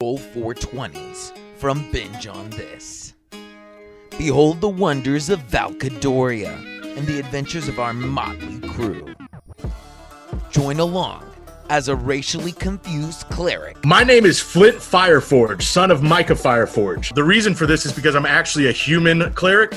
Roll 420s from Binge on This. Behold the wonders of Valkadoria and the adventures of our motley crew. Join along as a racially confused cleric. My name is Flint Fireforge, son of Micah Fireforge. The reason for this is because I'm actually a human cleric,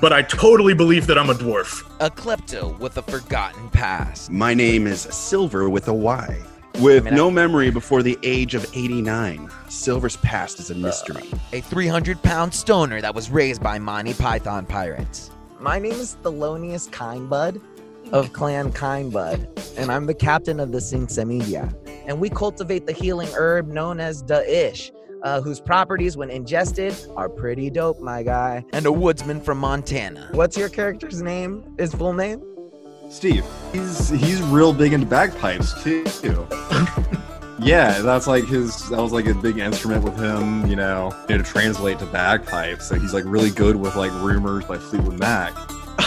but I totally believe that I'm a dwarf. A klepto with a forgotten past. My name is Silver with a Y. With I mean, I- no memory before the age of 89. Silver's past is a mystery. A 300 pound stoner that was raised by Monty Python pirates. My name is Thelonious Kindbud of Clan Kindbud, and I'm the captain of the Sing Semidia. And we cultivate the healing herb known as Da'ish, uh, whose properties, when ingested, are pretty dope, my guy. And a woodsman from Montana. What's your character's name? His full name? Steve. He's he's real big into bagpipes too. yeah, that's like his that was like a big instrument with him, you know, you know, to translate to bagpipes. So he's like really good with like rumors by Fleetwood Mac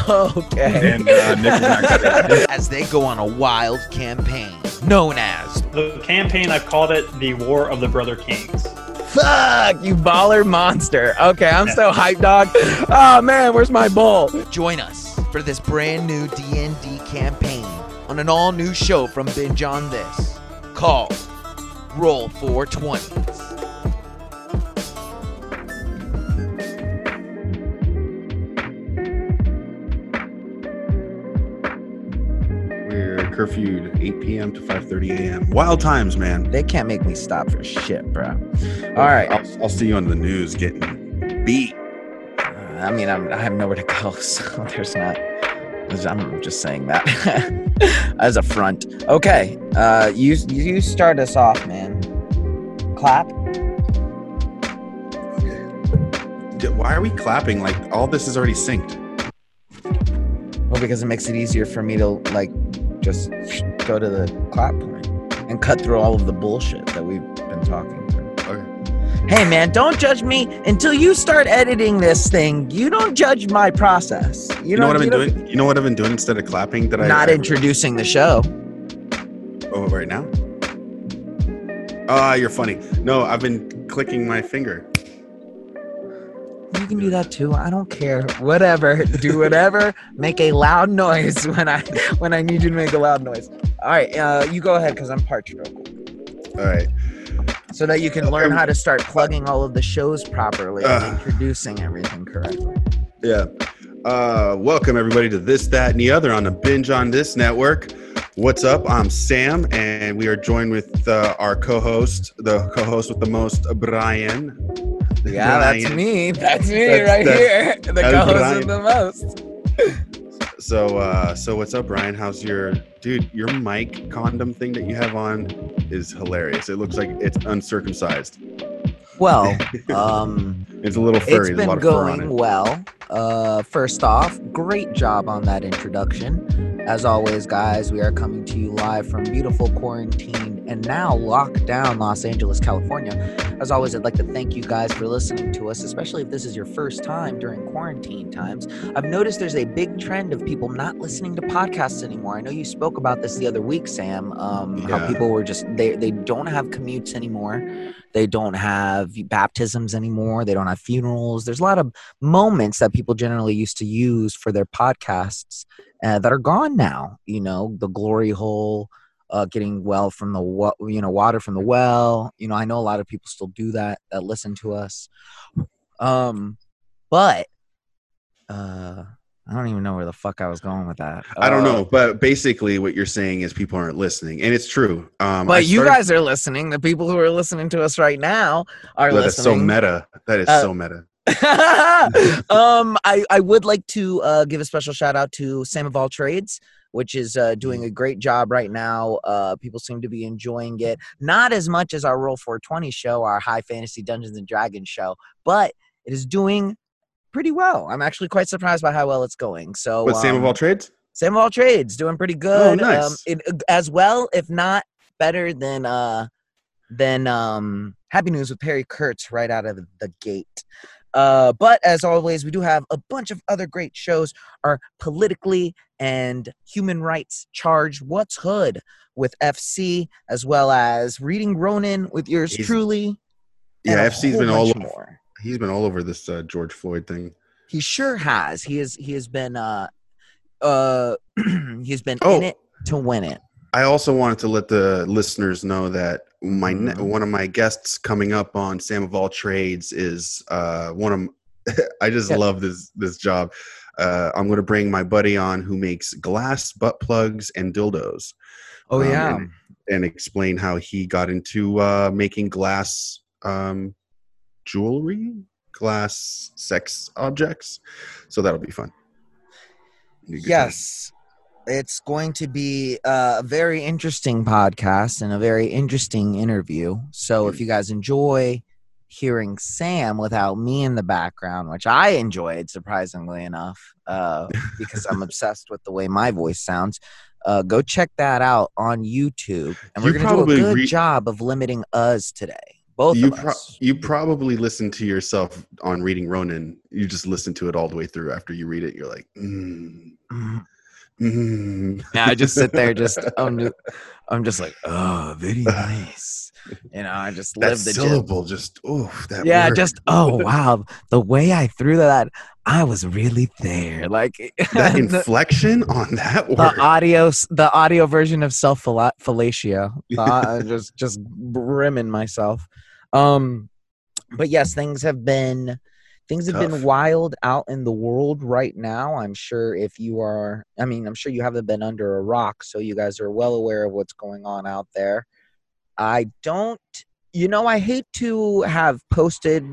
Okay. and uh, Nickelback. As they go on a wild campaign known as The campaign, I've called it the War of the Brother Kings. Fuck, you baller monster. Okay, I'm so hyped, dog. Oh man, where's my bowl? Join us for this brand new D&D campaign on an all-new show from Binge on This called Roll 420s. We're curfewed 8 p.m. to 5:30 a.m. Wild times, man. They can't make me stop for shit, bro. All right. I'll, I'll see you on the news getting beat. I mean, I'm, I have nowhere to go, so there's not. I'm just saying that as a front. Okay, uh, you you start us off, man. Clap. D- Why are we clapping? Like all this is already synced. Well, because it makes it easier for me to like just go to the clap point and cut through all of the bullshit that we've been talking. Okay. Hey, man, don't judge me until you start editing this thing. You don't judge my process. You, You know what I've been doing? You know what I've been doing instead of clapping? That I Not I, introducing the show. Oh, right now? Ah, you're funny. No, I've been clicking my finger. You can do that too. I don't care. Whatever. Do whatever. make a loud noise when I when I need you to make a loud noise. All right, uh, you go ahead because I'm parched. All right. So that you can learn how to start plugging all of the shows properly and Uh. introducing everything correctly. Yeah. Uh, welcome everybody to this, that, and the other on the Binge on This network. What's up? I'm Sam, and we are joined with uh, our co-host, the co-host with the most, Brian. Yeah, that's me. That's me That's- right that's- here. The co-host with the most. So, uh, so what's up, Brian? How's your dude? Your mic condom thing that you have on is hilarious. It looks like it's uncircumcised. Well, um, It's a little furry. it's been lot of fur on going it. well. Uh, first off, great job on that introduction. As always, guys, we are coming to you live from beautiful quarantine and now locked down Los Angeles, California. As always, I'd like to thank you guys for listening to us, especially if this is your first time during quarantine times. I've noticed there's a big trend of people not listening to podcasts anymore. I know you spoke about this the other week, Sam. Um, How people were just they they don't have commutes anymore. They don't have baptisms anymore. They don't have funerals. There's a lot of moments that people generally used to use for their podcasts uh, that are gone now. You know, the glory hole, uh, getting well from the wa- you know water from the well. You know, I know a lot of people still do that that listen to us. Um, but uh, I don't even know where the fuck I was going with that. I don't Uh, know, but basically, what you're saying is people aren't listening, and it's true. Um, But you guys are listening. The people who are listening to us right now are Well, that's so meta. That is Uh, so meta. um, I, I would like to uh, give a special shout out to Sam of All Trades, which is uh, doing a great job right now. Uh, people seem to be enjoying it. Not as much as our Roll 420 show, our High Fantasy Dungeons and Dragons show, but it is doing pretty well. I'm actually quite surprised by how well it's going. So, But Sam of um, all trades. Sam of All Trades doing pretty good. Oh, nice. Um, it, as well, if not better than uh, than um, Happy News with Perry Kurtz right out of the gate. Uh, but as always, we do have a bunch of other great shows. Our politically and human rights charged What's Hood with FC, as well as Reading Ronin with yours He's- truly. Yeah, FC's been all over. more. He's been all over this uh, George Floyd thing. He sure has. He is. He has been. Uh, uh, he's been Oh. in it to win it. I also wanted to let the listeners know that my Mhm. one of my guests coming up on Sam of All Trades is uh, one of. I just Yeah. love this this job. Uh, I'm going to bring my buddy on who makes glass butt plugs and dildos, Oh Um, yeah. and- and explain how he got into uh, making glass um, jewelry, glass sex objects. So that'll be fun. Yes. It's going to be a very interesting podcast and a very interesting interview. So if you guys enjoy hearing Sam without me in the background, which I enjoyed surprisingly enough, uh, because I'm obsessed with the way my voice sounds, uh, go check that out on YouTube. And we're You going to do a good re- job of limiting us today. Both you of pro- us. you probably listen to yourself on reading Ronin. You just listen to it all the way through. After you read it, you're like, mm, Mhm. Mm. Yeah, I just sit there, just I'm just, I'm just like, oh, very nice. You know, I just live the gym. syllable just oh that Yeah, word. just oh wow, the way I threw that, I was really there. Like that the, inflection on that the audio, the audio version of self fellatio. The just just brimming myself. Um, but yes, things have been things have Tough. been wild out in the world right now. I'm sure if you are, I mean, I'm sure you haven't been under a rock, so you guys are well aware of what's going on out there. I don't, you know, I hate to have posted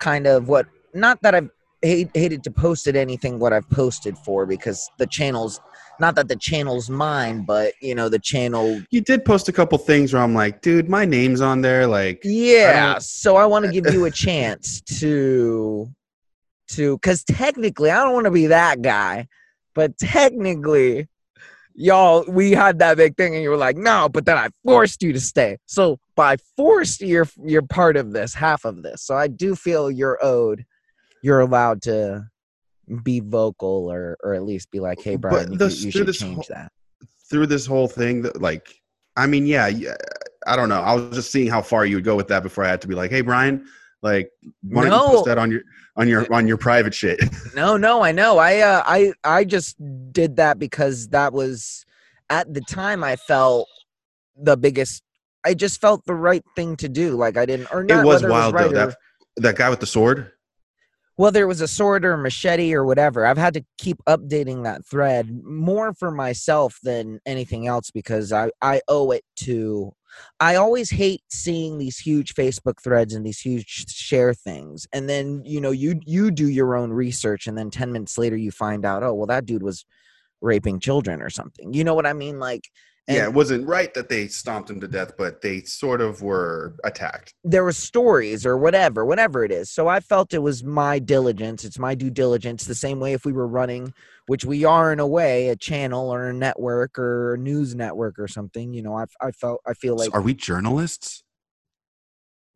kind of what, not that I've hate, hated to post it anything what I've posted for because the channel's not that the channel's mine, but you know, the channel you did post a couple things where I'm like, dude, my name's on there. Like, yeah don't- so i want to give you a chance to to because technically i don't want to be that guy but technically y'all we had that big thing and you were like no but then i forced you to stay so by forced you're you're part of this half of this so i do feel you're owed you're allowed to be vocal or or at least be like hey brian you, this- you through should this change whole- that through this whole thing, that like, I mean, yeah, yeah, I don't know. I was just seeing how far you would go with that before I had to be like, hey, Brian, like, why don't you post that on your on your on your private shit? No, no, I know. I uh, I I just did that because that was at the time I felt the biggest. I just felt the right thing to do. Like I didn't, or not. it was wild right though. or- That that guy with the sword. Whether it was a sword or a machete or whatever. I've had to keep updating that thread more for myself than anything else because I I owe it to. I always hate seeing these huge Facebook threads and these huge share things, and then you know you you do your own research, and then ten minutes later you find out, oh well, that dude was raping children or something. You know what I mean? Like, yeah, it wasn't right that they stomped him to death, but they sort of were attacked. there were stories or whatever, whatever it is. So I felt it was my diligence. It's my due diligence. The same way if we were running, which we are in a way, a channel or a network or a news network or something. You know, I, I felt I feel like are we journalists?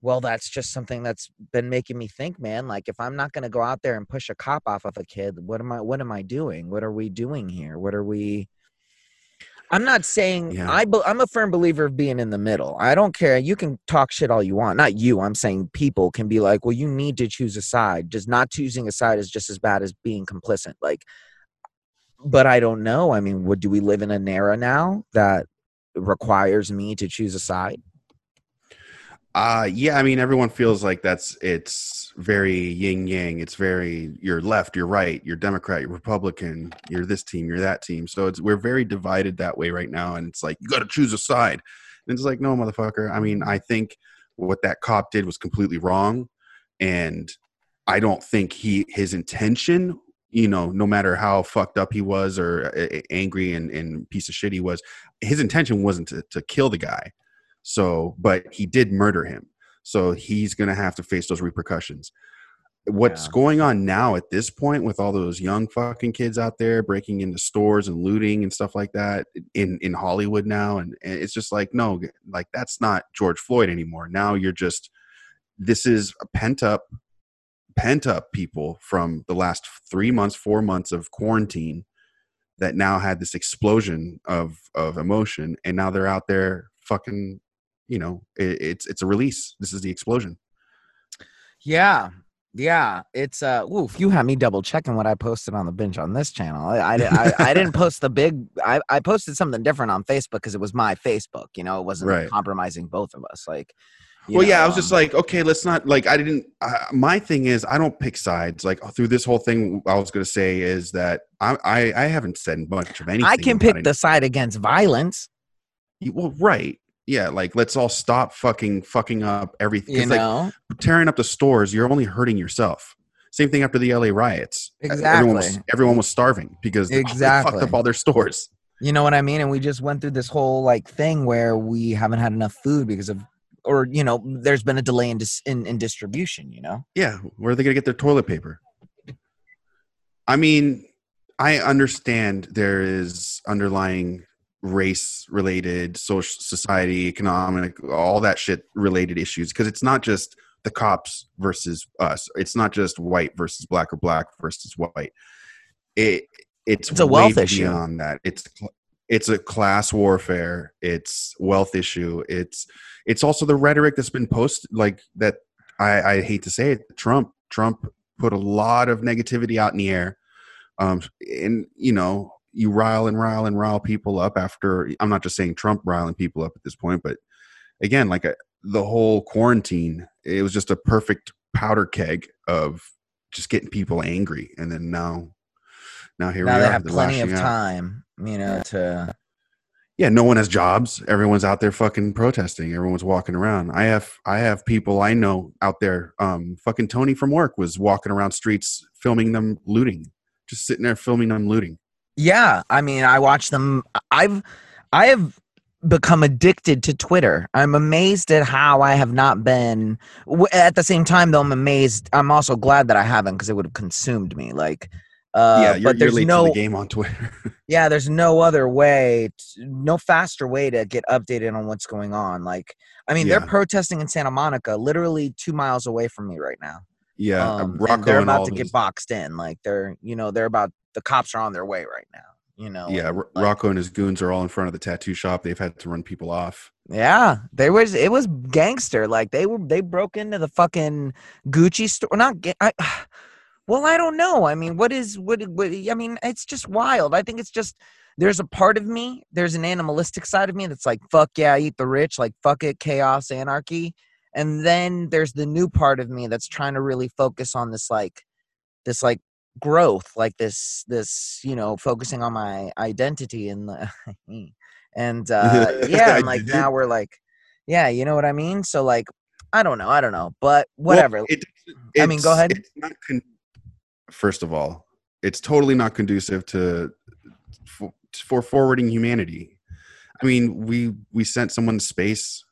well, that's just something that's been making me think, man. Like if I'm not going to go out there and push a cop off of a kid, what am I? What am I doing? What are we doing here? What are we? I'm not saying Yeah. I. Be, I'm a firm believer of being in the middle. I don't care. You can talk shit all you want. Not you. I'm saying people can be like, well, you need to choose a side. Just not choosing a side is just as bad as being complicit. Like, but I don't know. I mean, what do we live in an era now that requires me to choose a side? Uh yeah, I mean everyone feels like that's it's very yin yang. It's very you're left, you're right, you're Democrat, you're Republican, you're this team, you're that team. So it's we're very divided that way right now and it's like you got to choose a side. And it's like no motherfucker. I mean, I think what that cop did was completely wrong and I don't think he his intention, you know, no matter how fucked up he was or uh, angry and and piece of shit he was, his intention wasn't to to kill the guy. So, but he did murder him. So he's going to have to face those repercussions. What's Yeah. going on now at this point with all those young fucking kids out there breaking into stores and looting and stuff like that in in Hollywood now and, and it's just like no like that's not George Floyd anymore. Now you're just this is a pent up pent up people from the last 3 months 4 months of quarantine that now had this explosion of of emotion and now they're out there fucking you know it, it's it's a release this is the explosion Yeah. Yeah, it's uh. Oof, you had me double checking what I posted on the Binge on This channel. I I, I, I didn't post the big. I, I posted something different on Facebook because it was my Facebook. You know, it wasn't Right. compromising both of us. Like, well, yeah, I was just um, like, okay, let's not like. I didn't. Uh, my thing is, I don't pick sides. Like through this whole thing, I was going to say is that I, I I haven't said much of anything. I can pick the side against violence. You- Well, right. Yeah, like let's all stop fucking fucking up everything. You 'Cause, like know, tearing up the stores, you're only hurting yourself. Same thing after the LA riots. Uh, Everyone was, Exactly. everyone was starving because they fucked up all their stores. you know what I mean. And we just went through this whole like thing where we haven't had enough food because of, or you know, there's been a delay in dis- in, in distribution. You know. Yeah, where are they going to get their toilet paper? I mean, I understand there is underlying race related, social, society, economic, all that shit related issues because it's not just the cops versus us. It's not just white versus black or black versus white. It it's, It's a wealth issue. beyond that. It's it's a class warfare. It's wealth issue. It's it's also the rhetoric that's been posted like that I, I hate to say it, Trump Trump put a lot of negativity out in the air. Um, and you know, you rile and rile and rile people up after. I'm not just saying Trump riling people up at this point, but again, like a, the whole quarantine, it was just a perfect powder keg of just getting people angry. And then now, now here now we they are. have plenty of lashing out. time. You know to. yeah no one has jobs everyone's out there fucking protesting everyone's walking around i have i have people i know out there um fucking tony from work was walking around streets filming them looting just sitting there filming them looting Yeah, I mean, I watch them. I've I have become addicted to Twitter. I'm amazed at how I have not been. At the same time, though, I'm amazed. I'm also glad that I haven't because it would have consumed me. Like, uh, yeah you're, but you're there's late no to the game on twitter yeah, there's no other way, t no faster way to get updated on what's going on. Like, I mean, they're protesting in Santa Monica, literally two miles away from me right now. Yeah Um, and Rocco they're and about all to those- get boxed in. Like, they're, you know, they're about the cops are on their way right now. You know. yeah and, like, rocco and his goons are all in front of the tattoo shop they've had to run people off Yeah, there was it was gangster. Like they were they broke into the fucking Gucci store. Not I, well, I don't know. I mean, what is what, what? I mean, it's just wild. I think it's just there's a part of me. There's an animalistic side of me that's like fuck yeah, eat the rich. Like fuck it, chaos, anarchy. And then there's the new part of me that's trying to really focus on this like this like growth like this this you know focusing on my identity and the and uh yeah and like now we're like yeah you know what i mean? So like i don't know i don't know but whatever. Well, it- I mean, go ahead. not con- first of all it's totally not conducive to for, for forwarding humanity. I mean we we sent someone to space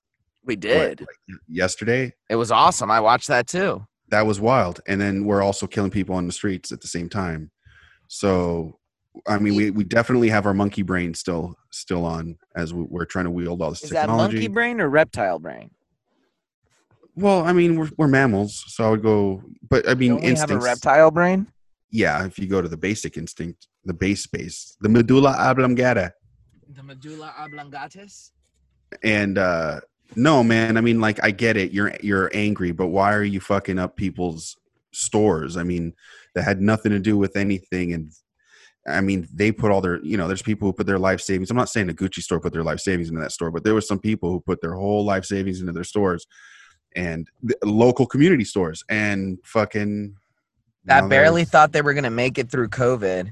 we what, did. like, yesterday? It was awesome. I watched that too. That was wild. And then we're also killing people on the streets at the same time. So i mean we, we definitely have our monkey brain still still on as we, we're trying to wield all this is that technology. monkey brain or reptile brain? Well i mean we're, we're mammals so i would go but i mean don't we have a reptile brain? Yeah if you go to the basic instinct the base base, the medulla oblongata. The medulla oblongatus? And uh no man i mean like i get it you're you're angry but why are you fucking up people's stores? I mean that had nothing to do with anything and i mean they put all their you know there's people who put their life savings i'm not saying the gucci store put their life savings into that store but there was some people who put their whole life savings into their stores and the local community stores and fucking I now they're- barely thought they were gonna make it through covid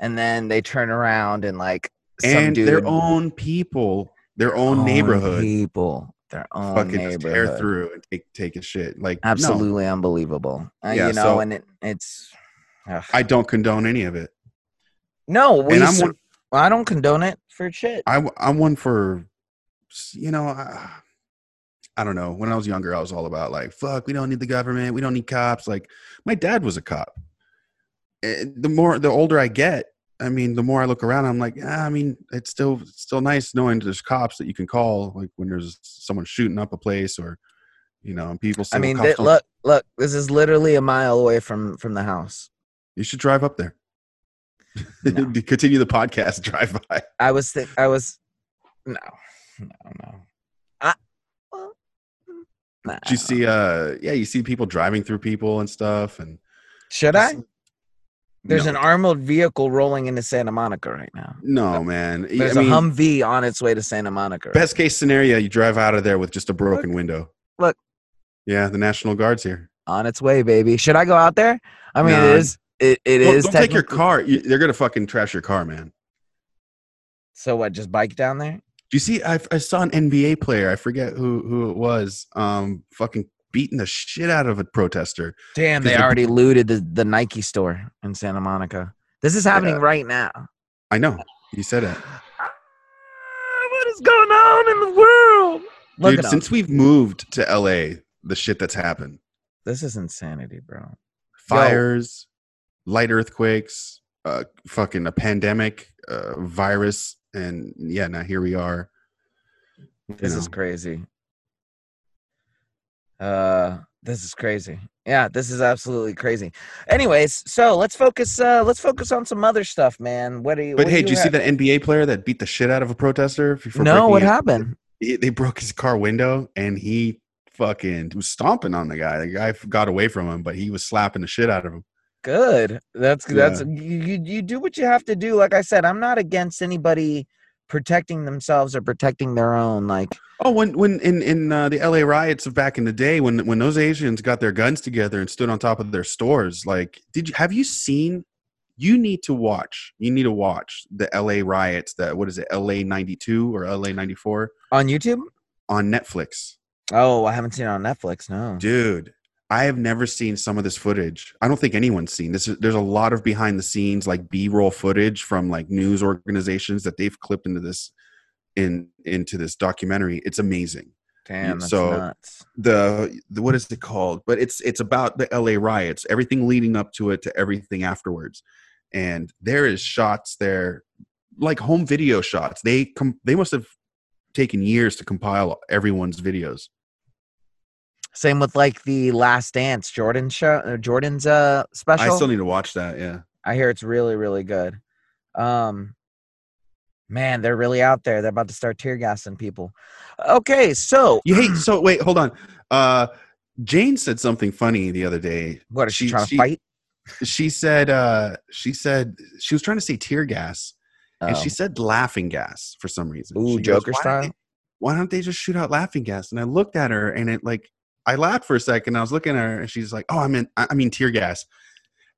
and then they turn around and like some and dude their own people their own neighborhood. people their own fucking just tear through and take take a shit like no, absolutely unbelievable. Uh, Yeah, you know so- and it, it's ugh. i don't condone any of it. No we and i'm one i don't condone it for shit. I, i'm one for you know I, I don't know. When i was younger i was all about like fuck we don't need the government. We don't need cops. Like my dad was a cop. Eh, the more the older i get i mean the more i look around i'm like ah, i mean it's still it's still nice knowing there's cops that you can call like when there's someone shooting up a place or you know and people say i mean cops th- look look this is literally a mile away from from the house you should drive up there No. continue the podcast drive by i was think i was no no no I, well, Nah. Did you see? Uh, yeah, you see people driving through people and stuff, and Should I? There's no, an armored vehicle rolling into Santa Monica right now. no man. I There's mean, a Humvee on its way to Santa Monica. best case scenario, you drive out of there with just a broken window. look. Yeah, the National Guard's here. on its way, baby. Should I go out there? I mean, Nah. it is. It, it Well, is don't take your car. You, they're gonna fucking trash your car, man. So what? Just bike down there? Do you see? I, I saw an NBA player. I forget who who it was. Um, fucking beating the shit out of a protester. Damn, they the- already looted the, the Nike store in Santa Monica. This is happening Yeah. right now. I know. You said it. What is going on in the world? Look Dude, since we've moved to LA, the shit that's happened. This is insanity, bro. Fires, light earthquakes, uh fucking a pandemic, uh virus, and yeah, now here we are. You This is crazy. Uh this is crazy. Yeah, this is absolutely crazy. Anyways, so let's focus uh let's focus on some other stuff, man. What do you But hey, do did you see that NBA player that beat the shit out of a protester? No, what in? happened? He- they broke his car window and he fucking was stomping on the guy. The guy got away from him, but he was slapping the shit out of him. Good. That's that's you, you you do what you have to do. Like I said, I'm not against anybody protecting themselves or protecting their own. Like Oh, when when in in uh, the LA riots of back in the day, when when those Asians got their guns together and stood on top of their stores, like, did you have you seen? You need to watch. You need to watch the LA riots. That what is it? LA ninety two or LA ninety four on YouTube? on Netflix, Oh, I haven't seen it on Netflix. No. dude. I have never seen some of this footage. I don't think anyone's seen this. There's a lot of behind the scenes, like B-roll footage from like news organizations that they've clipped into this in into this documentary. It's amazing. Damn, that's so- nuts. the, the what is it called but it's it's about the la riots everything leading up to it to everything afterwards and there is shots there like home video shots they com- they must have taken years to compile everyone's videos Same with like the Last Dance Jordan show, uh, Jordan's uh special. i still need to watch that yeah I hear it's really, really good. Um, man, they're really out there. They're about to start tear gassing people. Okay, so you hate so wait hold on uh jane said something funny the other day what is she, she- trying she- to fight? she said uh she said she was trying to say tear gas and Oh. she said laughing gas for some reason. Ooh, She Joker "Why don't style? why don't they just shoot out laughing gas? And I looked at her and it like I laughed for a second. I was looking at her and she's like, "Oh, I mean, I mean tear gas."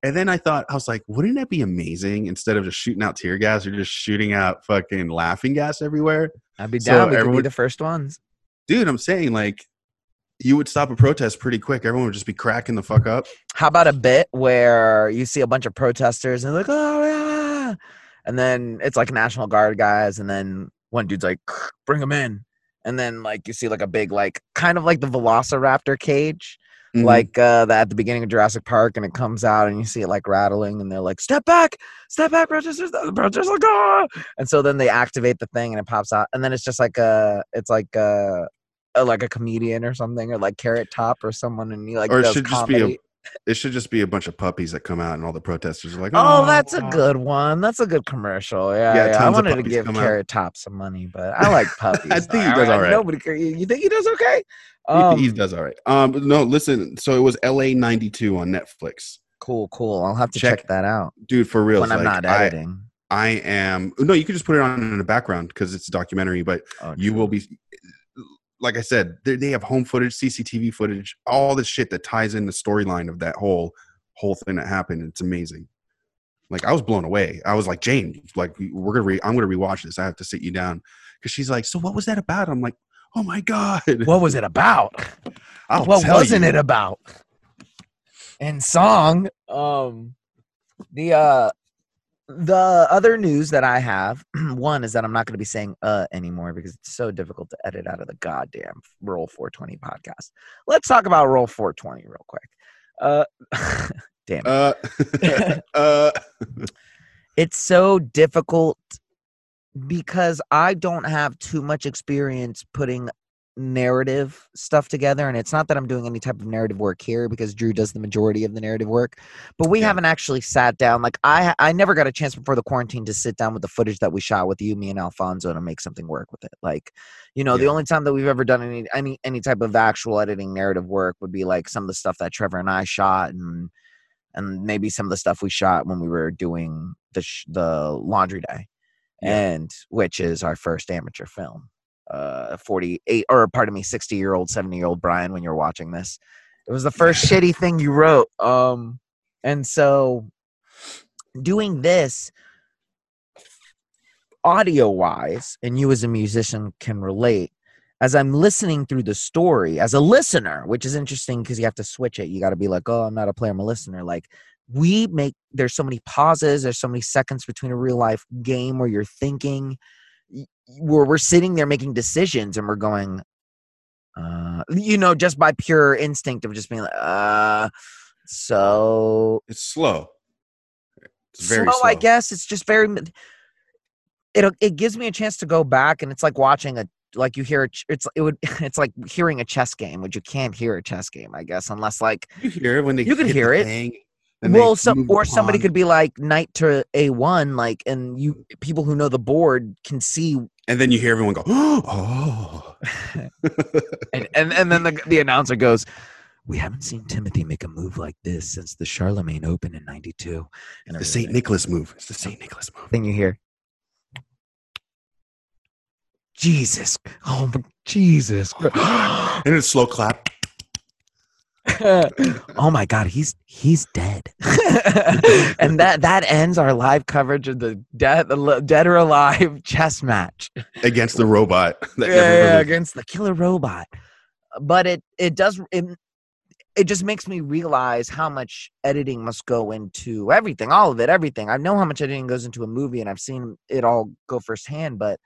And then I thought I was like, "Wouldn't that be amazing? Instead of just shooting out tear gas, you're just shooting out fucking laughing gas everywhere." I'd be so down. we could be the first ones. Dude, I'm saying like, you would stop a protest pretty quick. Everyone would just be cracking the fuck up. How about a bit where you see a bunch of protesters and they're like, oh yeah, and then it's like National Guard guys, and then one dude's like, bring them in, and then like you see like a big like kind of like the Velociraptor cage, Mhm. like uh, that at the beginning of Jurassic Park, and it comes out and you see it like rattling, and they're like, step back, step back, protesters, the protesters like, ah! and so then they activate the thing and it pops out, and then it's just like a, it's like a. a like a comedian or something, or like Carrot Top or someone, and he like Or it should just be a- comedy. It should just be a bunch of puppies that come out and all the protesters are like, Oh, that's a good one. That's a good commercial. Yeah, Yeah, yeah. I wanted to give out. Carrot Top some money, but I like puppies. I think he does all right. Nobody, you think he does okay? He- Um, he, does all right. Um, no, listen. So it was L.A. '92 on Netflix, Cool, cool. I'll have to Check check, that out dude. For real, when I'm not editing. I am. No, you could just put it on in the background because it's a documentary. But Oh, you will be, like I said, they, have home footage, CCTV footage, all the shit that ties in the storyline of that whole whole thing that happened. It's amazing. Like I was blown away. I was like, Jane, like we- we're gonna re- I'm gonna rewatch this. I have to sit you down because she's like, so what was that about? I'm like, oh my god, What was it about? I'll what tell wasn't you. it about? And song, um, the uh, the other news that I have, one is that I'm not going to be saying uh anymore because it's so difficult to edit out of the goddamn Roll 420 podcast. Let's talk about Roll 420 real quick. Uh, damn it. Uh, uh, it's so difficult because I don't have too much experience putting narrative stuff together and it's not that i'm doing any type of narrative work here because drew does the majority of the narrative work but we Yeah. haven't actually sat down like i i never got a chance before the quarantine to sit down with the footage that we shot with you me and alfonso to make something work with it like you know the only time that we've ever done any any any type of actual editing narrative work would be like some of the stuff that trevor and i shot and and maybe some of the stuff we shot when we were doing the sh- the laundry day Yeah. and which is our first amateur film uh 48 or pardon me 60 year old 70 year old brian when you're watching this. It was the first shitty thing you wrote um and so doing this audio wise and you as a musician can relate as i'm listening through the story as a listener which is interesting because you have to switch it. You got to be like oh i'm not a player i'm a listener. Like we make there's so many pauses there's so many seconds between a real life game where you're thinking where we're sitting there making decisions and we're going uh you know just by pure instinct of just being like uh so It's slow. It's very slow, slow. I guess it's just very. It it gives me a chance to go back, and it's like watching a like you hear a it's it would it's like hearing a chess game, which you can't hear a chess game, I guess, unless like You hear it when they You can hit the hear it. thing, well, some or the somebody could be like knight to a one, like, and you people who know the board can see, and then you hear everyone go, "Oh!" and and, and then the the announcer goes. We haven't seen Timothy make a move like this since the Charlemagne Open in '92. And the Saint. Nicholas move. It's the Saint Nicholas move. Then you hear, Jesus, oh my, Jesus, and it's slow clap. Oh my God, he's he's dead, and that that ends our live coverage of the dead, dead or alive chess match. against the robot. yeah, yeah, against the killer robot. But it it does it, it just makes me realize how much editing must go into everything, all of it, everything. I know how much editing goes into a movie, and I've seen it all go firsthand. But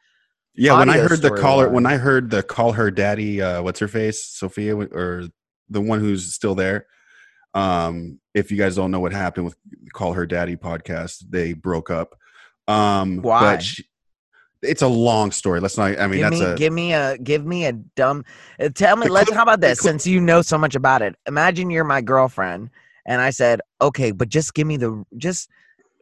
Yeah, when I heard the caller, when. I heard the call her daddy, uh, what's her face, Sophia, or the one who's still there. Um, if you guys don't know what happened with Call Her Daddy podcast, they broke up. Um, Why? But she, it's a long story. Let's not. I mean, give that's me a give me a give me a dumb. uh, Tell me. Let's. clip- How about this? clip- Since you know so much about it, imagine you're my girlfriend, and I said, okay, but just give me the just,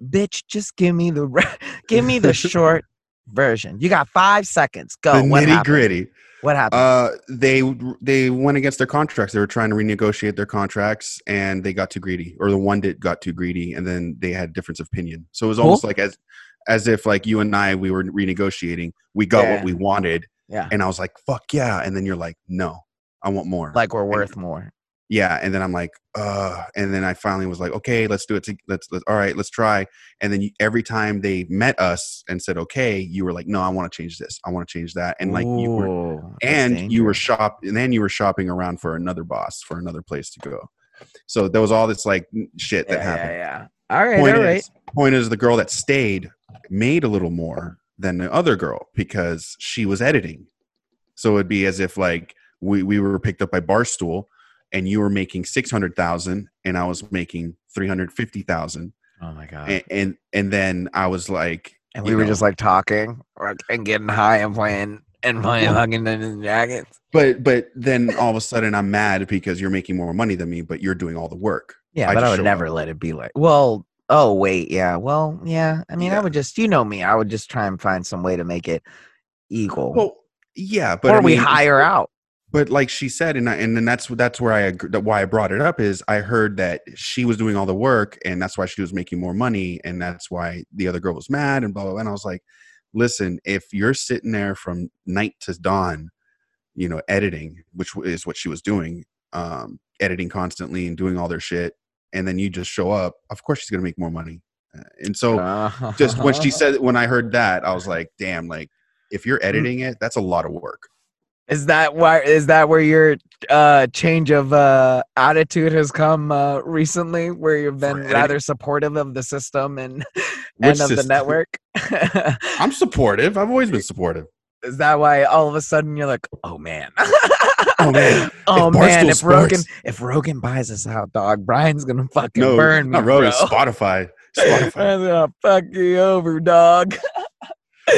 bitch, just give me the give me the short version. You got five seconds. Go. the nitty happened? gritty. What happened? Uh, they they went against their contracts. They were trying to renegotiate their contracts, and they got too greedy, or the one that got too greedy, and then they had difference of opinion. So it was almost like as as if like you and I we were renegotiating. We got Yeah. what we wanted, yeah. and I was like, "Fuck yeah!" And then you're like, "No, I want more." Like we're worth more. Yeah, and then I'm like, "Uh," and then I finally was like, "Okay, let's do it. To, let's, let's all right, let's try." And then you, every time they met us and said, "Okay," you were like, "No, I want to change this. I want to change that," and like you were and you were shop and then you were shopping around for another boss for another place to go so there was all this like shit that yeah, happened yeah, yeah. All right. point, all right. is, point is the girl that stayed made a little more than the other girl because she was editing so it'd be as if like we, we were picked up by barstool and you were making 600000 and i was making 350000 Oh my god. and, and and then i was like And you we were know, just like talking or- and getting high and playing and playing hugging in the jackets. but but then all of a sudden i'm mad because you're making more money than me but you're doing all the work Yeah, I but I would never up. let it be like, well, oh wait, yeah, well, yeah. I mean, I would just, you know me, I would just try and find some way to make it equal, Well, yeah, but or I we mean, hire out. But like she said, and I, and then that's that's where I why I brought it up is I heard that she was doing all the work, and that's why she was making more money, and that's why the other girl was mad and blah blah. blah. And I was like, listen, if you're sitting there from night to dawn, you know, editing, which is what she was doing, um, editing constantly and doing all their shit, and then you just show up, of course she's gonna make more money. Uh, And so just when she said when I heard that, I was like, damn, like if you're editing it, that's a lot of work. Is that why? Is that where your uh, change of uh, attitude has come uh, recently? Where you've been rather supportive of the system and and of the network. I'm supportive. I've always been supportive. Is that why all of a sudden you're like, oh man, Oh, man. oh If man, if Rogan, Sports- if Rogan buys us out, dog, Brian's gonna fucking No, burn me, not Rogan, bro. Spotify. Spotify. Brian's gonna fuck you over, dog.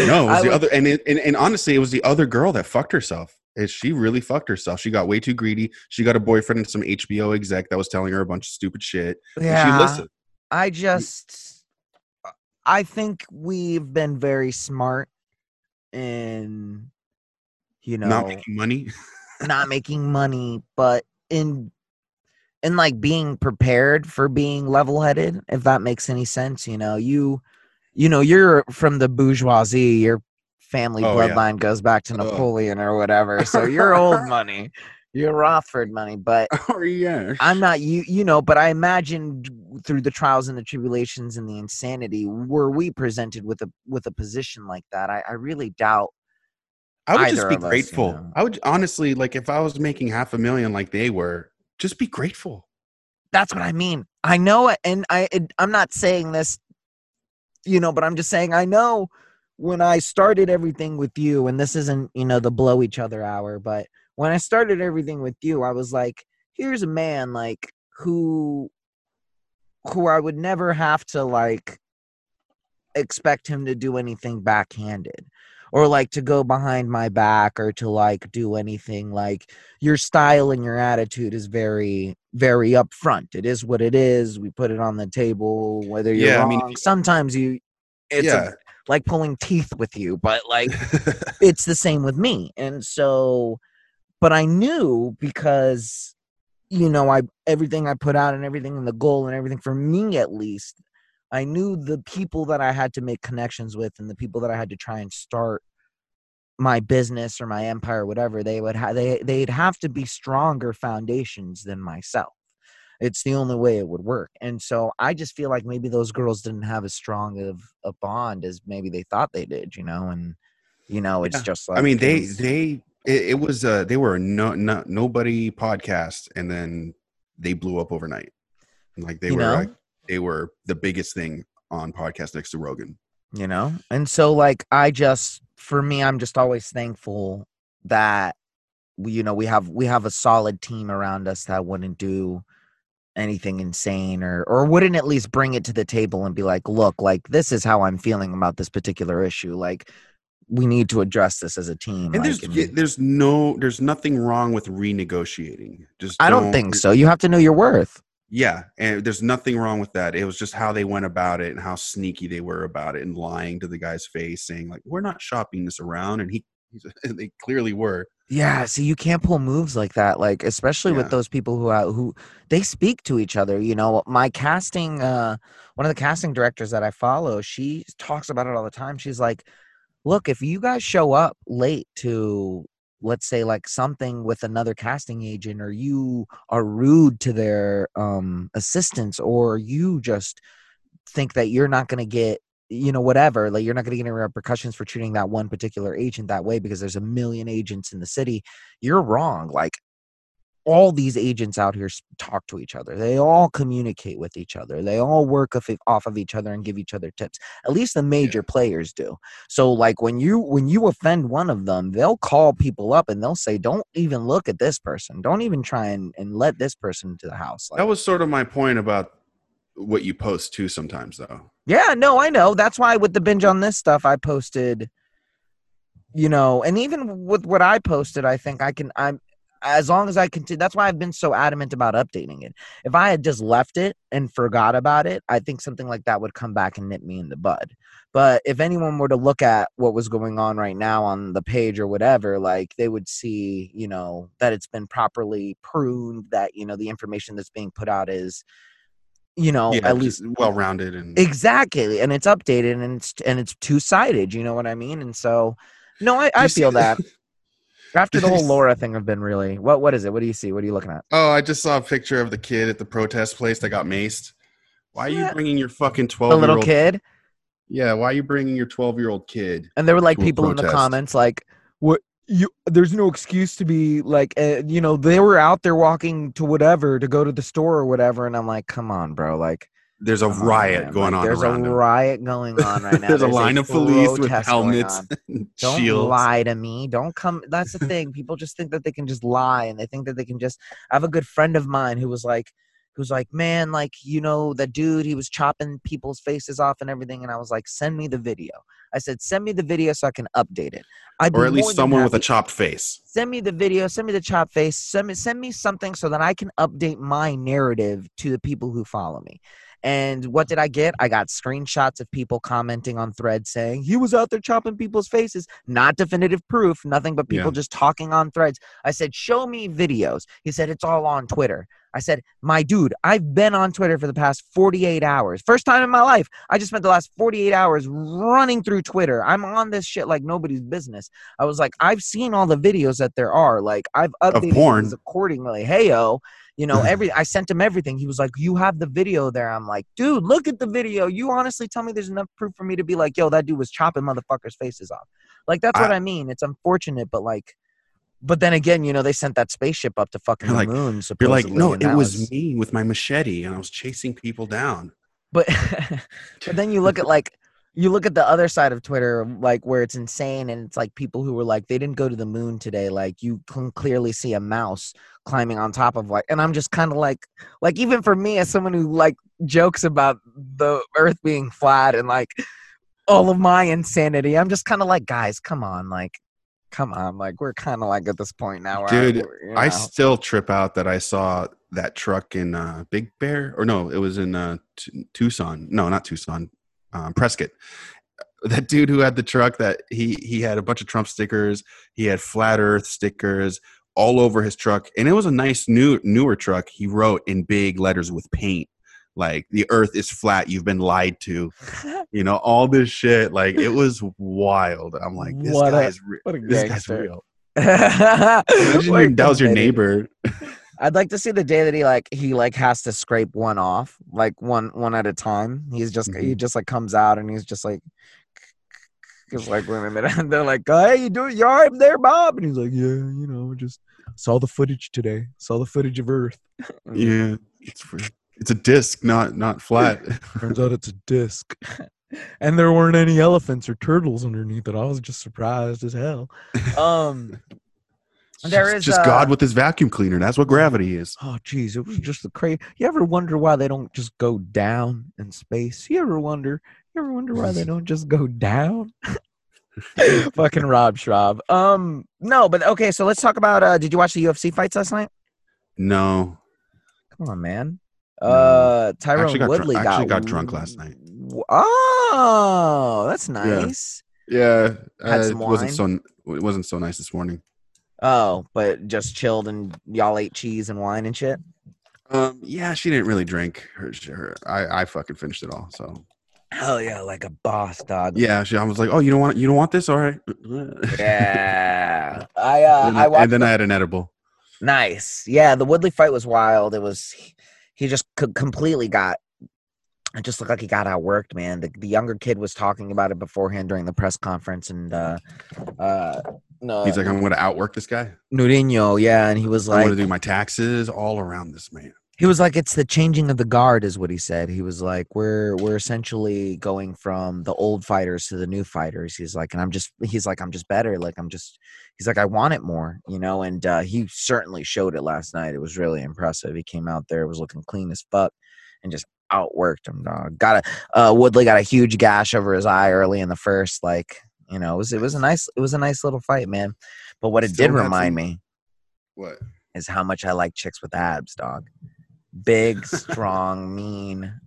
No, it was I the would- other, and, it, and and honestly, it was the other girl that fucked herself. Is she really fucked herself. She got way too greedy. She got a boyfriend and some HBO exec that was telling her a bunch of stupid shit. and Yeah. She listened. I just I think we've been very smart in you know Not making money. not making money, but in in like being prepared for being level-headed, if that makes any sense. You know, you you know, you're from the bourgeoisie, your family Oh, yeah. bloodline goes back to. Napoleon or whatever. So you're old money. You're Rothford money, but oh yeah. I'm not you you know, but I imagine through the trials and the tribulations and the insanity, were we presented with a with a position like that? I, I really doubt I would just be of us, you grateful. know. I would honestly like if I was making half a million like they were, just be grateful. That's what I mean. I know it, and I it, I'm not saying this, you know, but I'm just saying I know when I started everything with you, and this isn't you know the blow each other hour, but when I started everything with you, I was like, here's a man like who who I would never have to like expect him to do anything backhanded or like to go behind my back or to like do anything like your style and your attitude is very very upfront. It is what it is. We put it on the table whether you're Yeah, I wrong. Mean- sometimes you it's a- yeah. Like pulling teeth with you but like it's the same with me and so but i knew because you know i everything i put out and everything and the goal and everything for me at least i knew the people that i had to make connections with and the people that i had to try and start my business or my empire or whatever they would have they they'd have to be stronger foundations than myself it's the only way it would work and so i just feel like maybe those girls didn't have as strong of a bond as maybe they thought they did you know and you know it's Yeah. just like I mean, they they it, it was uh they were a no, no nobody podcast, and then they blew up overnight. Like they you were know like they were the biggest thing on podcast next to Rogan. you know and so like i just for me i'm just always thankful that we, you know we have we have a solid team around us that wouldn't do anything insane or or wouldn't at least bring it to the table and be like look like this is how i'm feeling about this particular issue like we need to address this as a team And like, there's and- there's no there's nothing wrong with renegotiating. Just i don't think so you have to know your worth Yeah, and there's nothing wrong with that. It was just how they went about it and how sneaky they were about it and lying to the guy's face, saying like, "We're not shopping this around," and he, he's, they clearly were. Yeah, so you can't pull moves like that, like especially Yeah. with those people who uh, who they speak to each other. You know, my casting, uh, one of the casting directors that I follow, she talks about it all the time. She's like, "Look, if you guys show up late to, let's say, like something with another casting agent, or you are rude to their um assistants, or you just think that you're not going to get." You know whatever like you're not going to get any repercussions for treating that one particular agent that way because there's a million agents in the city. You're wrong like all these agents out here talk to each other. They all communicate with each other. They all work off, of each other and give each other tips. At least the major players do. So like when you when you offend one of them they'll call people up and they'll say don't even look at this person. Don't even try and, and let this person into the house. Like, That was sort of my point about what you post too. Sometimes though, Yeah, no, I know. That's why with the binge on this stuff, I posted, you know, and even with what I posted, I think I can. I'm as long as I continue. That's why I've been so adamant about updating it. If I had just left it and forgot about it, I think something like that would come back and nip me in the bud. But if anyone were to look at what was going on right now on the page or whatever, like they would see, you know, that it's been properly pruned, that you know the information that's being put out is, you know, yeah, at least well rounded and exactly and it's updated and it's and it's two-sided you know what i mean and so no i, I feel that after the whole laura thing i've been really what what is it what do you see what are you looking at Oh, I just saw a picture of the kid at the protest place that got maced. Why are you Yeah. bringing your fucking twelve year little kid Yeah, why are you bringing your twelve year old kid? and there were like people in the comments like what you there's no excuse to be like uh, you know they were out there walking to whatever to go to the store or whatever and i'm like come on bro like There's a on, riot man. going Like, on there's a him. riot going on right now There's a line of police with helmets, on. Don't shields. lie to me. Don't come. That's the thing. People just think that they can just lie, and they think that they can just. I have a good friend of mine who was like, who's like, man, like you know the dude, he was chopping people's faces off and everything, and I was like, send me the video. I said, send me the video so I can update it. I'd or at least someone with a chopped face. send me the video, send me the chopped face, send me send me something so that I can update my narrative to the people who follow me. And what did I get? I got screenshots of people commenting on threads saying he was out there chopping people's faces. Not definitive proof, nothing but people Yeah. just talking on threads. I said, Show me videos. He said, It's all on Twitter. I said, My dude, I've been on Twitter for the past 48 hours. First time in my life. I just spent the last 48 hours running through Twitter. I'm on this shit like nobody's business. I was like, I've seen all the videos that there are. Like, I've updated things accordingly. Hey, yo, you know, every I sent him everything. He was like, You have the video there. I'm like, Dude, look at the video. You honestly tell me there's enough proof for me to be like, Yo, that dude was chopping motherfuckers' faces off. Like, that's what I- I mean. It's unfortunate, but like, but then again, you know, they sent that spaceship up to fucking You're the like- moon. You're like, no, it that was me with my machete, and I was chasing people down. but but then you look at like you look at the other side of Twitter, like where it's insane, and it's like people who were like they didn't go to the moon today. Like you can clearly see a mouse climbing on top of like, and I'm just kind of like, like even for me as someone who like jokes about the Earth being flat and like all of my insanity, I'm just kind of like, guys, come on, like. Come on, like we're kind of like at this point now. Dude, I, you I still trip out that I saw that truck in uh, Big Bear, or no, it was in uh, T- Tucson. No, not Tucson, um, Prescott. That dude who had the truck that he he had a bunch of Trump stickers. He had flat Earth stickers all over his truck, and it was a nice new newer truck. He wrote in big letters with paint, like "The Earth is flat. You've been lied to." You know, all this shit. Like it was wild. I'm like, this What a- guy's re- what a this guy's real. Imagine that was your neighbor. I'd like to see the day that he like he like has to scrape one off, like one one at a time. He's just he Mhm. just like comes out and he's just like just like wait a minute. And they're like, oh, Hey, you doing you all right there, Bob? And he's like, Yeah, you know, just saw the footage today. Saw the footage of Earth. Yeah, it's fr- it's a disc, not not flat. Turns out it's a disc. and there weren't any elephants or turtles underneath it. I was just surprised as hell. Um There It's is, just uh, God with his vacuum cleaner. That's what gravity is. Oh, geez, it was just the crazy. You ever wonder why they don't just go down in space? You ever wonder? You ever wonder why they don't just go down? Fucking Rob Schraub. Um, no, but okay. So let's talk about. uh Did you watch the UFC fights last night? No, Come on, man. Uh, I actually got Woodley I got actually got drunk last night. Oh, that's nice. yeah, Had uh, it wasn't so it wasn't so nice this morning. Oh, but just chilled and y'all ate cheese and wine and shit. Um, yeah, she didn't really drink. Her, her I I fucking finished it all. So Hell yeah, like a boss dog. yeah, she I was like, oh, you don't want you don't want this, all right. Yeah. I uh and, I then, watched and then I had an edible. Nice. Yeah, the Woodley fight was wild. It was he just co- completely got it just looked like he got outworked, man. The, the younger kid was talking about it beforehand during the press conference and uh uh no He's like, I'm going to outwork this guy. Durinho, yeah, and he was like, I'm going to do my taxes all around this man. He was like it's the changing of the guard is what he said. He was like we're we're essentially going from the old fighters to the new fighters. He's like and I'm just he's like I'm just better. Like I'm just he's like I want it more, you know, and uh he certainly showed it last night. It was really impressive. He came out there was looking clean as fuck and just outworked him, dog. Got a uh Woodley got a huge gash over his eye early in the first like, you know, it was it was a nice it was a nice little fight, man. But what it Still did remind some- me What? is how much I like chicks with abs, dog. Big, strong, mean,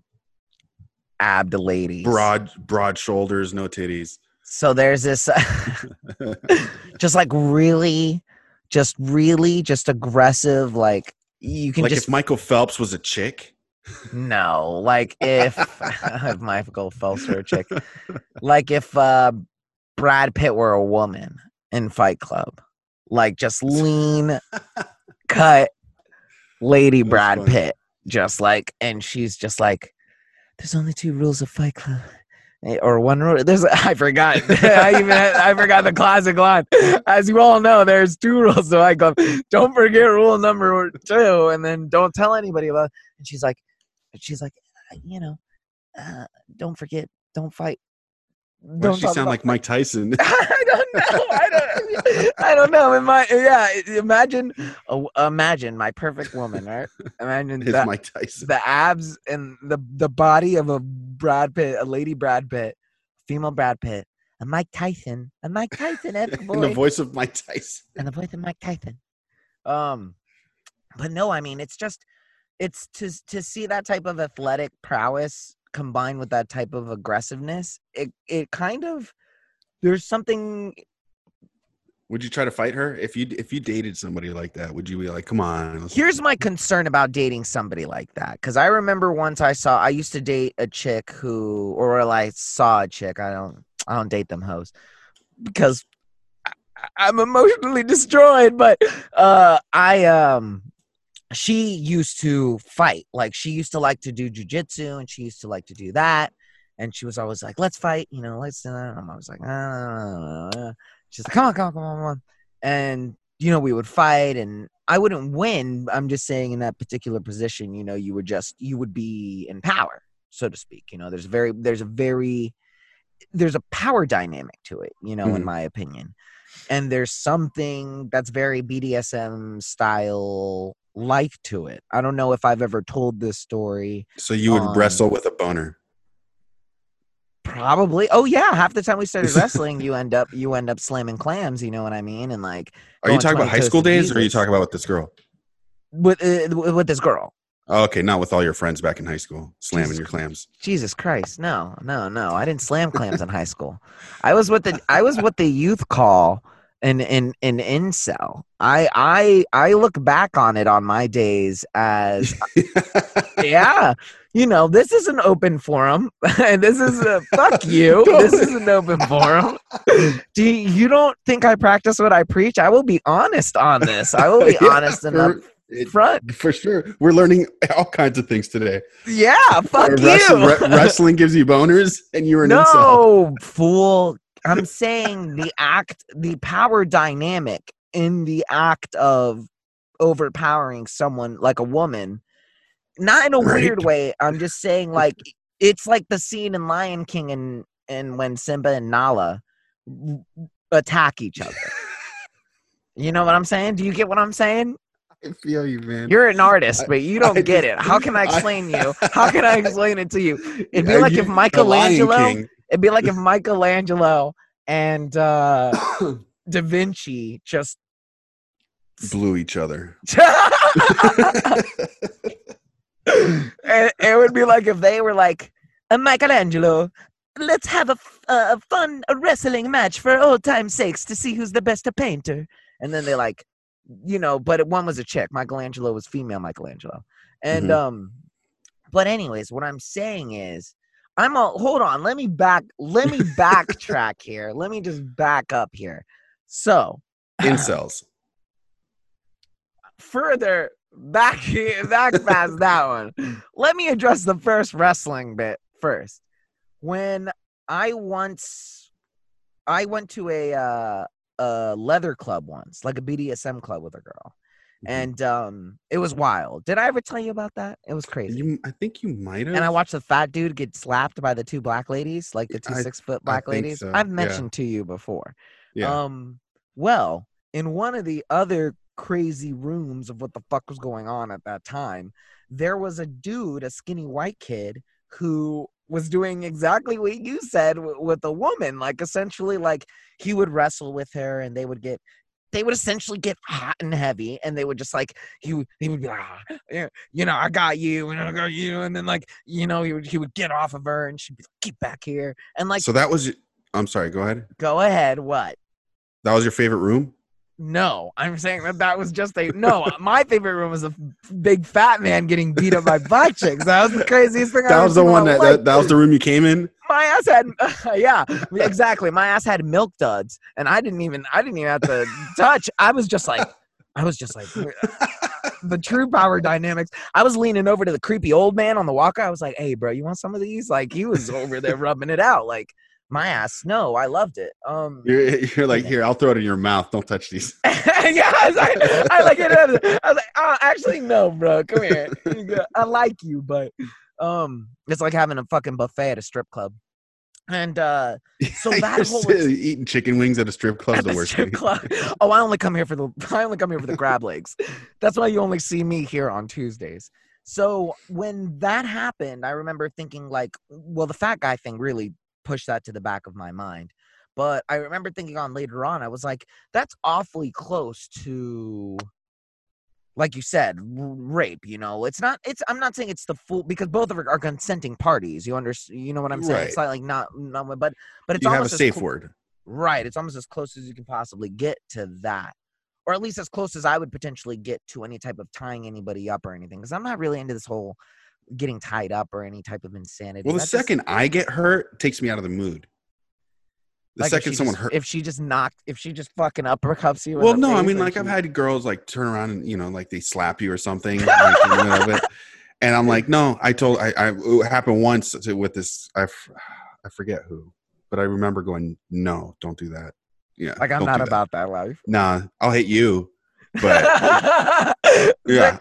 abbed ladies. Broad broad shoulders, no titties. So there's this, just like really, just really, just aggressive. Like you can like just if Michael Phelps was a chick. no, like if if Michael Phelps were a chick, like if uh, Brad Pitt were a woman in Fight Club, like just lean, cut, lady That's Brad funny. Pitt, just like, and she's just like, "There's only two rules of Fight Club." Eh, Or one rule. There's I forgot. I even I forgot the classic line. As you all know, there's two rules to Fight Club. Don't forget rule number two, and then don't tell anybody about. And she's like, she's like, "Uh, you know, uh, don't forget, don't fight Does she sound like Mike Tyson? I don't know. I don't. I don't know. In my yeah, imagine, uh, imagine my perfect woman, right? Imagine His the, Mike Tyson. the abs and the the body of a Brad Pitt, a lady Brad Pitt, female Brad Pitt, a Mike Tyson, a Mike Tyson, And the voice of Mike Tyson. and the voice of Mike Tyson. Um, but no, I mean it's just it's to to see that type of athletic prowess combined with that type of aggressiveness. It it kind of there's something Would you try to fight her if you if you dated somebody like that? Would you be like, come on? Here's my concern about dating somebody like that. Because I remember once I saw I used to date a chick who, or I saw a chick. I don't, I don't date them hoes because I, I'm emotionally destroyed. But uh, I um, she used to fight. Like she used to like to do jujitsu, and she used to like to do that. And she was always like, "Let's fight," you know. Let's. Uh, and I was like, ah. she's like, "Come on, come on, come on, come on," and you know, we would fight and I wouldn't win. I'm just saying in that particular position, you know, you would just you would be in power, so to speak. You know, there's very there's a very there's a power dynamic to it, you know, in Mhm. my opinion. And there's something that's very BDSM style like to it. I don't know if I've ever told this story. So you would on- wrestle with a boner. Probably. Oh yeah, half the time we started wrestling, you end up you end up slamming clams, you know what I mean? And like Are you talking about high school days, or are you talking about with this girl? with uh, with this girl. Oh, okay, not with all your friends back in high school slamming Jesus your clams. Jesus Christ, no, no, no! I didn't slam clams in high school. I was what the I was what the youth call an an an incel. I I I look back on it on my days as yeah, you know, this is an open forum, and this is a fuck you. This is an open forum. Do you, you don't think I practice what I preach? I will be honest on this. I will be Yeah, honest for, it- front. for sure. We're learning all kinds of things today. Yeah, fuck Uh, you. wrestling, re- wrestling gives you boners, and you're an incel. no, fool. I'm saying the act, the power dynamic in the act of overpowering someone like a woman, not in a weird way. I'm just saying, like, it's like the scene in Lion King and and when Simba and Nala attack each other. You know what I'm saying? Do you get what I'm saying? I feel you, man. You're an artist, but you don't I get just- it. How can I I- explain you? How can I explain it to you? It'd be like you- if Michelangelo King- It'd be like if Michelangelo and uh, Da Vinci just. blew each other. it, it would be like if they were like, uh, Michelangelo, let's have a, a fun wrestling match for old time's sakes to see who's the best painter. And then they like, you know, but one was a chick. Michelangelo was female Michelangelo. And, Mhm. um, but anyways, what I'm saying is, I'm a hold on. Let me back. Let me backtrack here. Let me just back up here. So Incels. further back here, back past that one. Let me address the first wrestling bit first. When I once, I went to a uh, a leather club once, like a BDSM club with a girl. And um, it was wild. Did I ever tell you about that? It was crazy. You, I think you might have. and I watched the fat dude get slapped by the two black ladies, like the two I- six foot black ladies. so, I've yeah. mentioned to you before. yeah. Um, well, in one of the other crazy rooms of what the fuck was going on at that time, there was a dude, a skinny white kid, who was doing exactly what you said w- with a woman. Like essentially, like he would wrestle with her, and they would get. They would essentially get hot and heavy, and they would just like he would he would be like, ah, yeah, you know, I got you, and I got you, and then like you know he would he would get off of her, and she'd be like, get back here, and like so that was. I'm sorry. Go ahead. go ahead, what? That was your favorite room. No, I'm saying that that was just a no. My favorite room was a big fat man getting beat up by black chicks. That was the craziest thing. I That was the one that, that that was the room you came in. my ass had. yeah, exactly. My ass had milk duds, and I didn't even. I didn't even have to touch. I was just like, I was just like the true power dynamics. I was leaning over to the creepy old man on the walker. I was like, "Hey, bro, you want some of these?" Like he was over there rubbing it out. Like my ass. No, I loved it. Um, You're, you're like, here, I'll throw it in your mouth. Don't touch these. yeah, I was like, I like it. I was like, oh, actually, no, bro. Come here. I like you, but um, it's like having a fucking buffet at a strip club. And uh so that whole eating chicken wings at a strip club is the the worst strip thing. club. Oh, I only come here for the I only come here for the grab legs. That's why you only see me here on Tuesdays. So when that happened, I remember thinking like, well, the fat guy thing really pushed that to the back of my mind. But I remember thinking on later on, I was like, that's awfully close to like you said, r- rape, you know. It's not it's I'm not saying it's the full because both of are consenting parties. You understand you know what I'm saying? It's Right. not like not, not but but it's You have a safe cl- word. Right. It's almost as close as you can possibly get to that. Or at least as close as I would potentially get to any type of tying anybody up or anything. Because I'm not really into this whole getting tied up or any type of insanity. Well, the That just- second I get hurt, takes me out of the mood. The like, second someone just- hurt. If she just knocked, if she just fucking uppercuts you. Well, no, I mean, like I've had girls like turn around and you know, like they slap you or something, like, in the middle and I'm like, no. I told I, I it happened once to, with this. I, I forget who, but I remember going, no, don't do that. Yeah, Like I'm not that. about that life. Nah, I'll hit you, but yeah,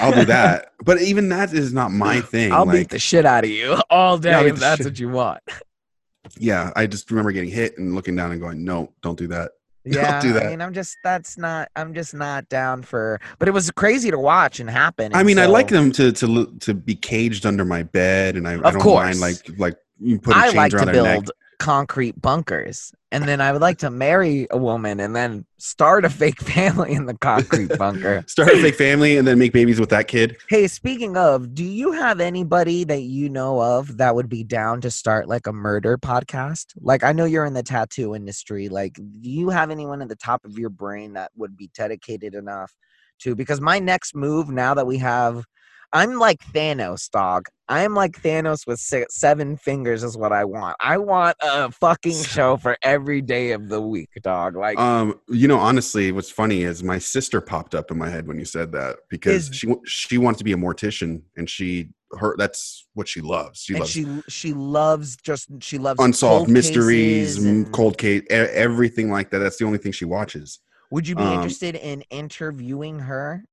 I'll do that. But even that is not my thing. I'll like, beat the shit out of you all day beat if that's shit- what you want. yeah, I just remember getting hit and looking down and going, no, don't do that. Don't Yeah, do that. I mean, I'm just that's not. I'm just not down for. But it was crazy to watch and happen. I mean, I like them to to to be caged under my bed, and I, I don't course. mind like like you put a I chains like to around their neck. Concrete bunkers, and then I would like to marry a woman and then start a fake family in the concrete bunker. Start a fake family and then make babies with that kid. Hey, speaking of, do you have anybody that you know of that would be down to start like a murder podcast? Like, I know you're in the tattoo industry. Like, do you have anyone at the top of your brain that would be dedicated enough to? Because my next move, now that we have, I'm like Thanos, dog. I'm like Thanos with six, seven fingers, is what I want. I want a fucking show for every day of the week, dog. Like, Um, you know, honestly, what's funny is my sister popped up in my head when you said that because Is- she she wanted to be a mortician and she her that's what she loves. She and loves she she loves just she loves unsolved mysteries, and- cold case, everything like that. That's the only thing she watches. Would you be Um, interested in interviewing her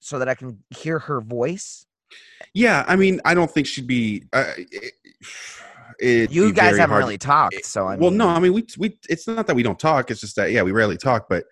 so that I can hear her voice? Yeah, I mean, I don't think she'd be. Uh, it, You be guys haven't hard- really talked, so I well, no, I mean, we we. It's not that we don't talk. It's just that yeah, we rarely talk. But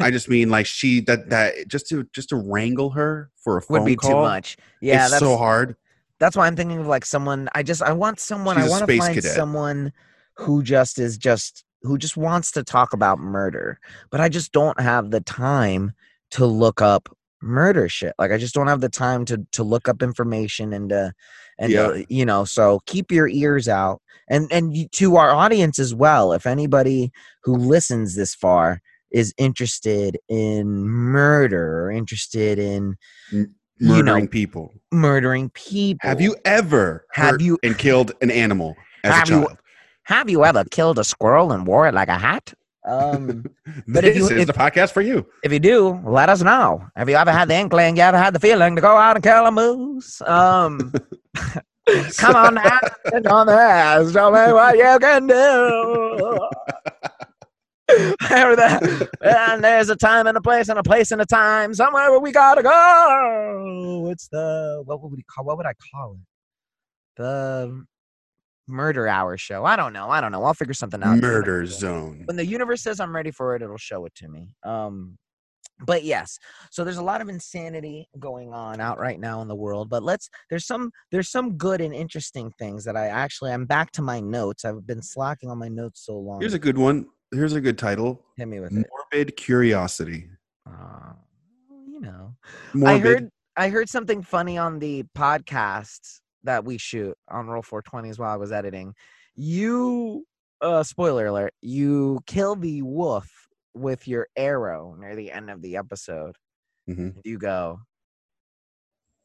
I just mean like she that that just to just to wrangle her for a phone would be call, too much. Yeah, it's that's so hard. that's why I'm thinking of like someone. I just I want someone. She's I want to find cadet. someone who just is just who just wants to talk about murder, but I just don't have the time to look up murder shit. Like I just don't have the time to to look up information and uh and Yeah. uh, you know. So keep your ears out, and and to our audience as well. If anybody who listens this far is interested in murder or interested in you know Murdering people. murdering people, Have you ever Have you- and killed an animal as Have a you- Have you ever killed a squirrel and wore it like a hat? Um, But this if you- is if- the podcast for you. if you do, let us know. Have you ever had the inkling? You ever had the feeling to go out and kill a moose? Um, come on now, on the ass. Show me what you can do. Remember that? and there's a time and a place and a place and a time somewhere where we gotta go. It's the what would we call? What would I call it? The murder hour show. I don't know. I don't know. I'll figure something out. Murder zone. when the universe says I'm ready for it, it'll show it to me. Um, but yes, so there's a lot of insanity going on out right now in the world. But let's there's some there's some good and interesting things that I actually I'm back to my notes. I've been slacking on my notes so long. Here's a good one. Here's a good title. hit me with it. Morbid curiosity. Uh, you know, Morbid. I heard I heard something funny on the podcast that we shoot on Roll 420s while I was editing. You, uh, spoiler alert, you kill the wolf with your arrow near the end of the episode. Mhm. You go,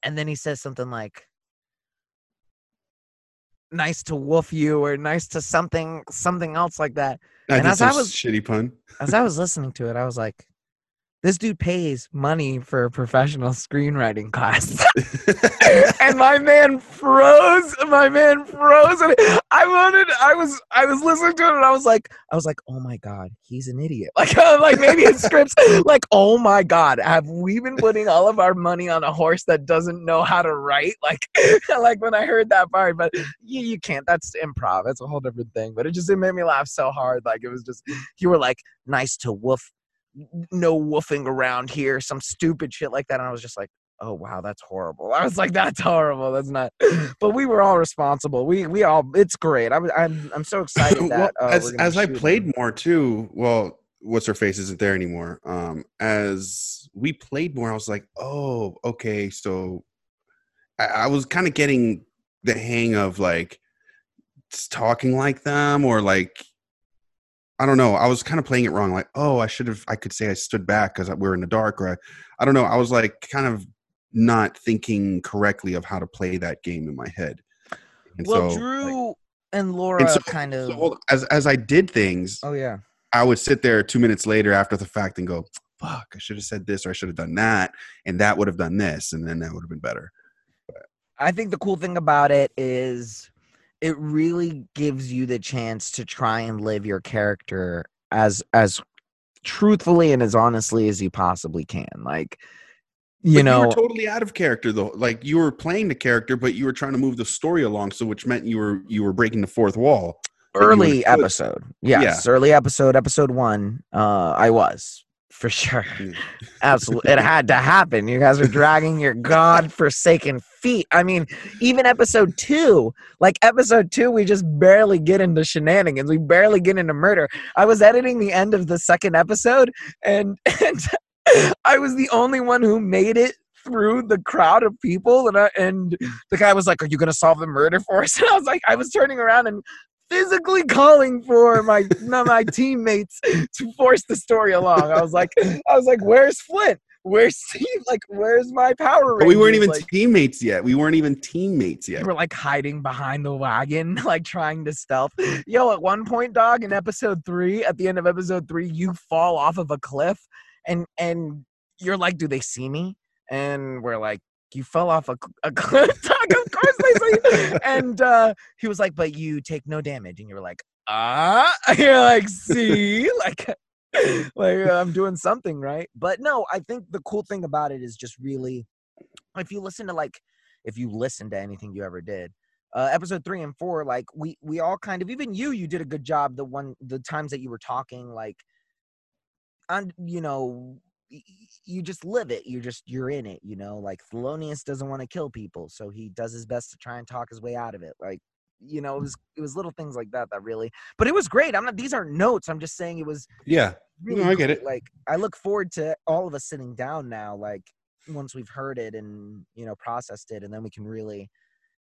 and then he says something like, "Nice to wolf you," or "Nice to something something else like that." I and as I was- shitty pun. As I was listening to it, I was like, this dude pays money for a professional screenwriting class. and my man froze. My man froze. And I wanted, I was, I was listening to it and I was like, I was like, oh my God, he's an idiot. Like, like maybe his scripts, like, oh my God, have we been putting all of our money on a horse that doesn't know how to write? Like, like when I heard that part, but you, you can't, that's improv. That's a whole different thing. But it just, it made me laugh so hard. Like, it was just, you were like, nice to woof no woofing around here, some stupid shit like that. And I was just like, oh wow, that's horrible. I was like, that's horrible. That's not. But we were all responsible. We we all. It's great. I'm I'm I'm so excited that well, uh, as as I played them. more too. Well, what's her face isn't there anymore. Um, as we played more, I was like, oh, okay. So I, I was kind of getting the hang of like talking like them or like I don't know. I was kind of playing it wrong. Like, oh, I should have. I could say I stood back because we were in the dark, or I, I don't know. I was like kind of not thinking correctly of how to play that game in my head. And Well, so, like- Drew and Laura and so- kind of. so as as I did things, oh yeah. I would sit there two minutes later after the fact and go, "Fuck! I should have said this, or I should have done that, and that would have done this, and then that would have been better." I think the cool thing about it is it really gives you the chance to try and live your character as as truthfully and as honestly as you possibly can. Like you But know, you were totally out of character though. Like you were playing the character, but you were trying to move the story along, so which meant you were you were breaking the fourth wall. early episode. Yes, early episode, episode 1, uh I was for sure. Absolutely. It had to happen. You guys are dragging your god-forsaken feet. I mean, even episode two, like episode two, we just barely get into shenanigans. We barely get into murder. I was editing the end of the second episode, and, and I was the only one who made it through the crowd of people and I, and the guy was like are you going to solve the murder for us and i was like i was turning around and physically calling for my my teammates to force the story along. I was like, I was like, where's Flint? Where's Steve? Like, where's my Power Rangers? But we weren't even like, teammates yet. We weren't even teammates yet. we were like hiding behind the wagon, like trying to stealth. Yo, at one point, dog, in episode three, at the end of episode three, you fall off of a cliff, and and you're like, do they see me? And we're like, you fell off a, a cliff. Of course they see. And uh, he was like, but you take no damage, and you were like, ah, you're like, see, like. like I'm doing something right. But no, I think the cool thing about it is just really if you listen to like if you listen to anything you ever did, uh episode 3 and 4 like we we all kind of even you you did a good job the one the times that you were talking like and you know you just live it you're just you're in it you know like Thelonious doesn't want to kill people so he does his best to try and talk his way out of it like you know it was it was little things like that that really but it was great i'm not these aren't notes i'm just saying it was Yeah. really I get great. it. Like I look forward to all of us sitting down now, like once we've heard it and you know processed it, and then we can really,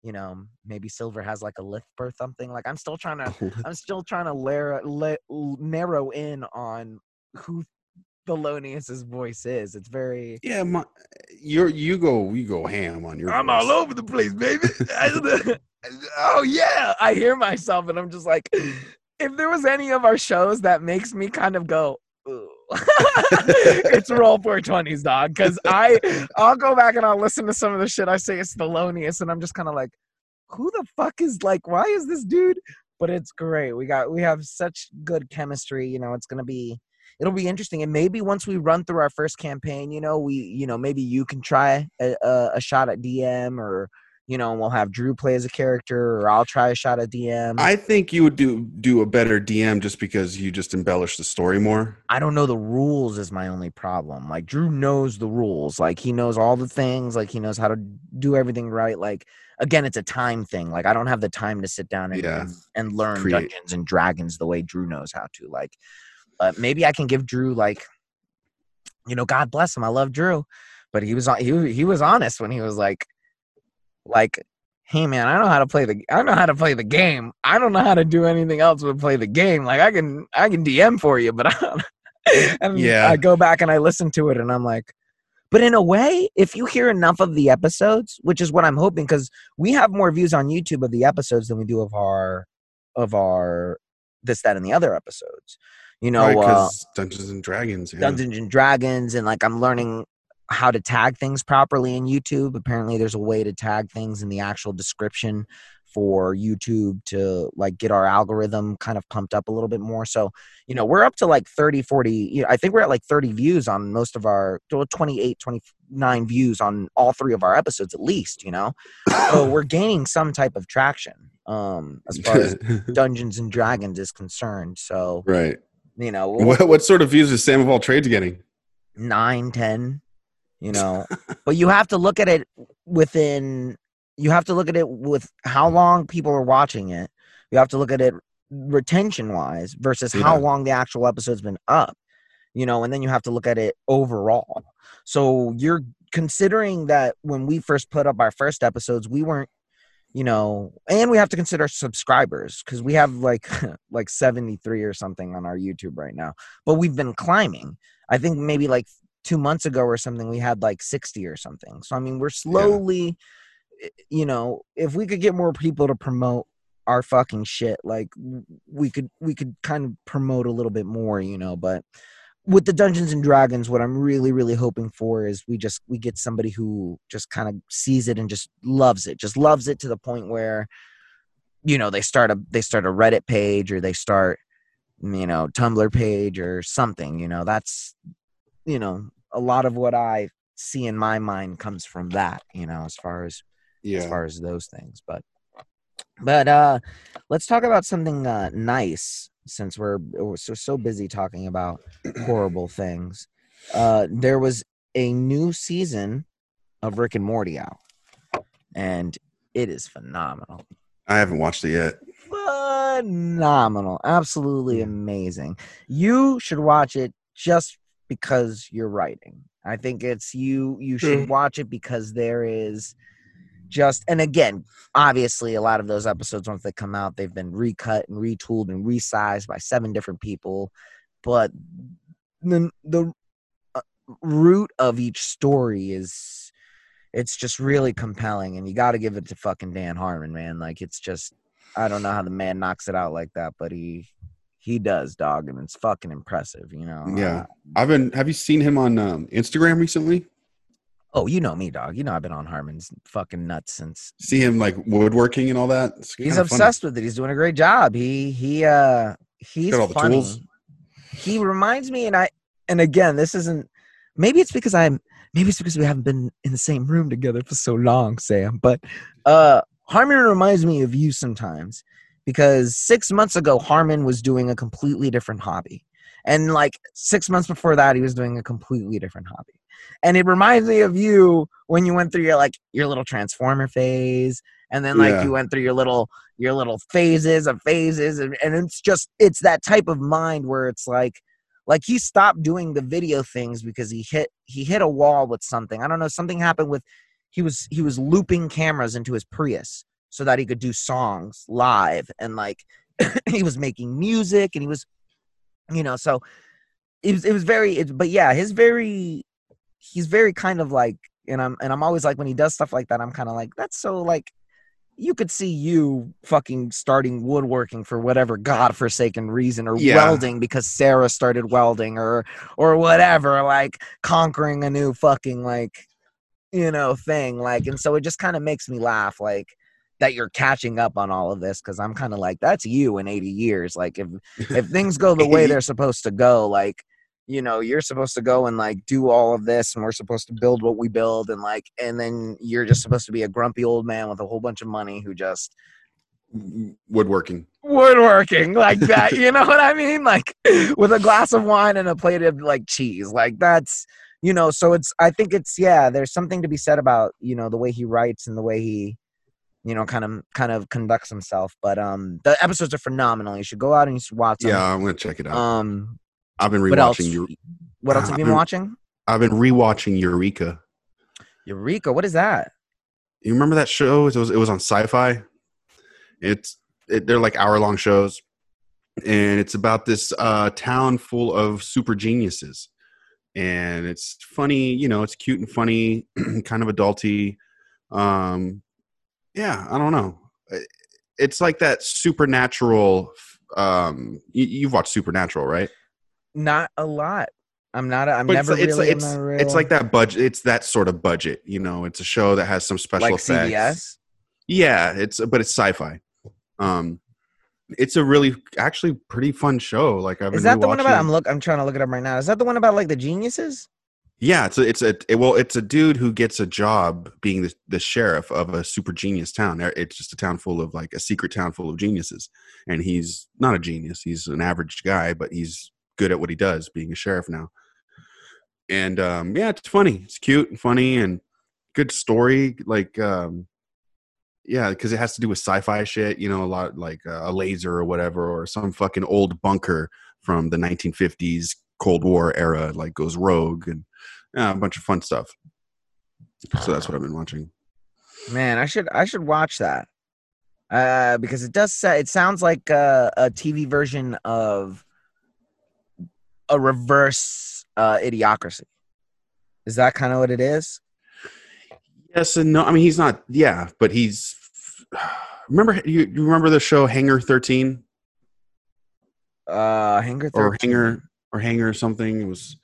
you know, maybe Silver has like a lisp or something. Like I'm still trying to, I'm still trying to layer, la- narrow in on who Thelonious's voice is. It's very. Yeah, my, you're you go you go ham on your. I'm voice. all over the place, baby. oh yeah, I hear myself, and I'm just like, if there was any of our shows that makes me kind of go, it's roll 420s, dog. Because I, I'll go back and I'll listen to some of the shit I say it's Thelonious, and I'm just kind of like, who the fuck is like, why is this dude? But it's great. We got, we have such good chemistry. You know, it's gonna be. It'll be interesting, and maybe once we run through our first campaign, you know, we, you know, maybe you can try a, a, a shot at DM, or you know, we'll have Drew play as a character, or I'll try a shot at DM. I think you would do do a better DM just because you just embellish the story more. I don't know the rules is my only problem. Like Drew knows the rules. Like he knows all the things. Like he knows how to do everything right. Like again, it's a time thing. Like I don't have the time to sit down and Yeah. and, and learn Create. Dungeons and Dragons the way Drew knows how to. Like, uh, maybe I can give Drew like, you know, God bless him. I love Drew, but he was on. He he was honest when he was like, like. Hey man, I know how to play the I know how to play the game. I don't know how to do anything else but play the game. Like I can I can DM for you, but I don't and Yeah. I go back and I listen to it and I'm like, but in a way, if you hear enough of the episodes, which is what I'm hoping, because we have more views on YouTube of the episodes than we do of our of our this, that, and the other episodes. You know, Right, uh, Dungeons and Dragons. Yeah. Dungeons and Dragons, and like I'm learning how to tag things properly in YouTube. Apparently, there's a way to tag things in the actual description for YouTube to like get our algorithm kind of pumped up a little bit more. So, you know, we're up to like 30, 40, you know, I think we're at like 30 views on most of our 28, 29 views on all three of our episodes at least, you know. So we're gaining some type of traction um as far as Dungeons and Dragons is concerned. So, right. You know, What, what sort of views is Sam of all trades getting? nine, ten, you know. but you have to look at it within. You have to look at it with how long people are watching it. You have to look at it retention wise versus how long the actual episode's been up. You know, and then you have to look at it overall. So you're considering that when we first put up our first episodes, we weren't, you know, and we have to consider subscribers because we have like like 73 or something on our YouTube right now. But we've been climbing. I think maybe like two months ago or something, we had like 60 or something. So, I mean, we're slowly, i- you know, if we could get more people to promote our fucking shit, like we could, we could kind of promote a little bit more, you know, but with the Dungeons and Dragons, what I'm really, really hoping for is we just, we get somebody who just kind of sees it and just loves it, just loves it to the point where, you know, they start a, they start a Reddit page or they start, you know, Tumblr page or something, you know, that's, you know, a lot of what I see in my mind comes from that, you know, as far as as far as those things. But but uh let's talk about something uh nice since we're, we're so so busy talking about horrible things. Uh there was a new season of Rick and Morty out. And it is phenomenal. I haven't watched it yet. Phenomenal. Absolutely amazing. You should watch it just because you're writing. I think it's you you should watch it because there is just and again, obviously a lot of those episodes once they come out, they've been recut and retooled and resized by seven different people, but the the uh, root of each story is it's just really compelling and you got to give it to fucking Dan Harmon, man. Like it's just I don't know how the man knocks it out like that, but he he does, dog, and it's fucking impressive, you know. Yeah. Uh, I've been. Have you seen him on um, Instagram recently? Oh, you know me, dog. You know I've been on Harmon's fucking nuts since See him like woodworking and all that. He's kinda funny. obsessed with it. He's doing a great job. He he uh he's Got all the funny. tools. He reminds me, and I and again, this isn't. Maybe it's because I'm. Maybe it's because we haven't been in the same room together for so long, Sam. But uh Harmon reminds me of you sometimes because six months ago Harmon was doing a completely different hobby, and like six months before that he was doing a completely different hobby. And it reminds me of you when you went through your like your little transformer phase, and then like Yeah. you went through your little your little phases of phases and, and it's just it's that type of mind where it's like like he stopped doing the video things because he hit he hit a wall with something i don't know something happened with he was he was looping cameras into his prius so that he could do songs live and like he was making music and he was you know so it was it was very it, but yeah his very he's very kind of like and i'm and i'm always like when he does stuff like that i'm kind of like that's so like you could see you fucking starting woodworking for whatever godforsaken reason or Yeah. welding because sarah started welding or or whatever like conquering a new fucking like you know thing like and so it just kind of makes me laugh like that you're catching up on all of this because i'm kind of like that's you in 80 years like if if things go the way they're supposed to go like you know you're supposed to go and like do all of this and we're supposed to build what we build and like and then you're just supposed to be a grumpy old man with a whole bunch of money who just woodworking. woodworking like that you know what i mean like with a glass of wine and a plate of like cheese like that's you know so it's i think it's yeah there's something to be said about you know the way he writes and the way he you know kind of kind of conducts himself but um the episodes are phenomenal you should go out and you should watch them Yeah, I'm gonna check it out. um I've been what else rewatching. What else have you been Uh, watching I've been rewatching Eureka. eureka what is that You remember that show? It was it was on Sci-Fi. It's it, they're like hour long shows, and it's about this uh, town full of super geniuses, and it's funny. You know, it's cute and funny, kind of adulty. Um, yeah, I don't know. It's like that supernatural. Um, you, you've watched Supernatural, right? Not a lot. I'm not. A, I'm But never it's, really. it's, I'm it's, not a it's like that budget. It's that sort of budget. You know, it's a show that has some special like effects. CBS. Yeah, it's but it's sci-fi. Um, it's a really actually pretty fun show. Like I've is been that the one about? I'm look. I'm trying to look it up right now. Is that the one about like the geniuses? Yeah, it's a, it's a it, well, it's a dude who gets a job being the, the sheriff of a super genius town. It's just a town full of like a secret town full of geniuses, and he's not a genius. He's an average guy, but he's good at what he does, being a sheriff now. And um, yeah, it's funny. It's cute and funny and good story. Like um, yeah, because it has to do with sci-fi shit. You know, a lot like uh, a laser or whatever, or some fucking old bunker from the 1950s Cold War era, like goes rogue and yeah, a bunch of fun stuff. So that's what I've been watching. Man, I should. I should watch that. Uh, because it does. It sounds like a, a TV version of a reverse uh, idiocracy. Is that kind of what it is? Yes and no. I mean, he's not. Yeah, but he's. Remember you, you remember the show Hanger Thirteen Uh, Hanger or Hanger or Hanger or something? It was,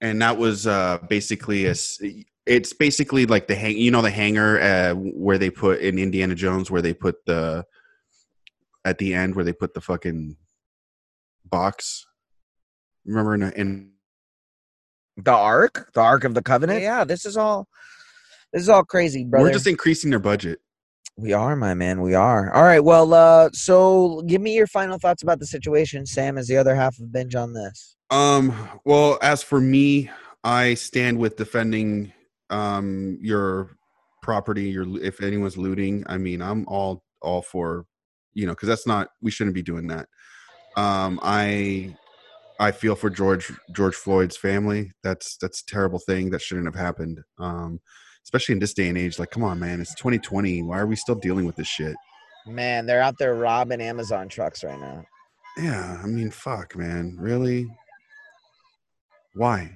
and that was uh basically a. It's basically like the hang. You know the hanger uh, where they put in Indiana Jones where they put the. At the end, where they put the fucking box. Remember in, in The Ark, the Ark of the Covenant. Yeah, this is all. This is all crazy, brother. we're just increasing their budget. We are, my man. We are. All right. Well, uh, so give me your final thoughts about the situation, Sam, is the other half of binge on this. Um. Well, as for me, I stand with defending um your property. Your if anyone's looting, I mean, I'm all all for you know because that's not we shouldn't be doing that. Um. I I feel for George George Floyd's family. That's that's a terrible thing that shouldn't have happened. Um. Especially in this day and age, like, come on, man, it's 2020. Why are we still dealing with this shit? Man, they're out there robbing Amazon trucks right now. Yeah, I mean, fuck, man, really? Why?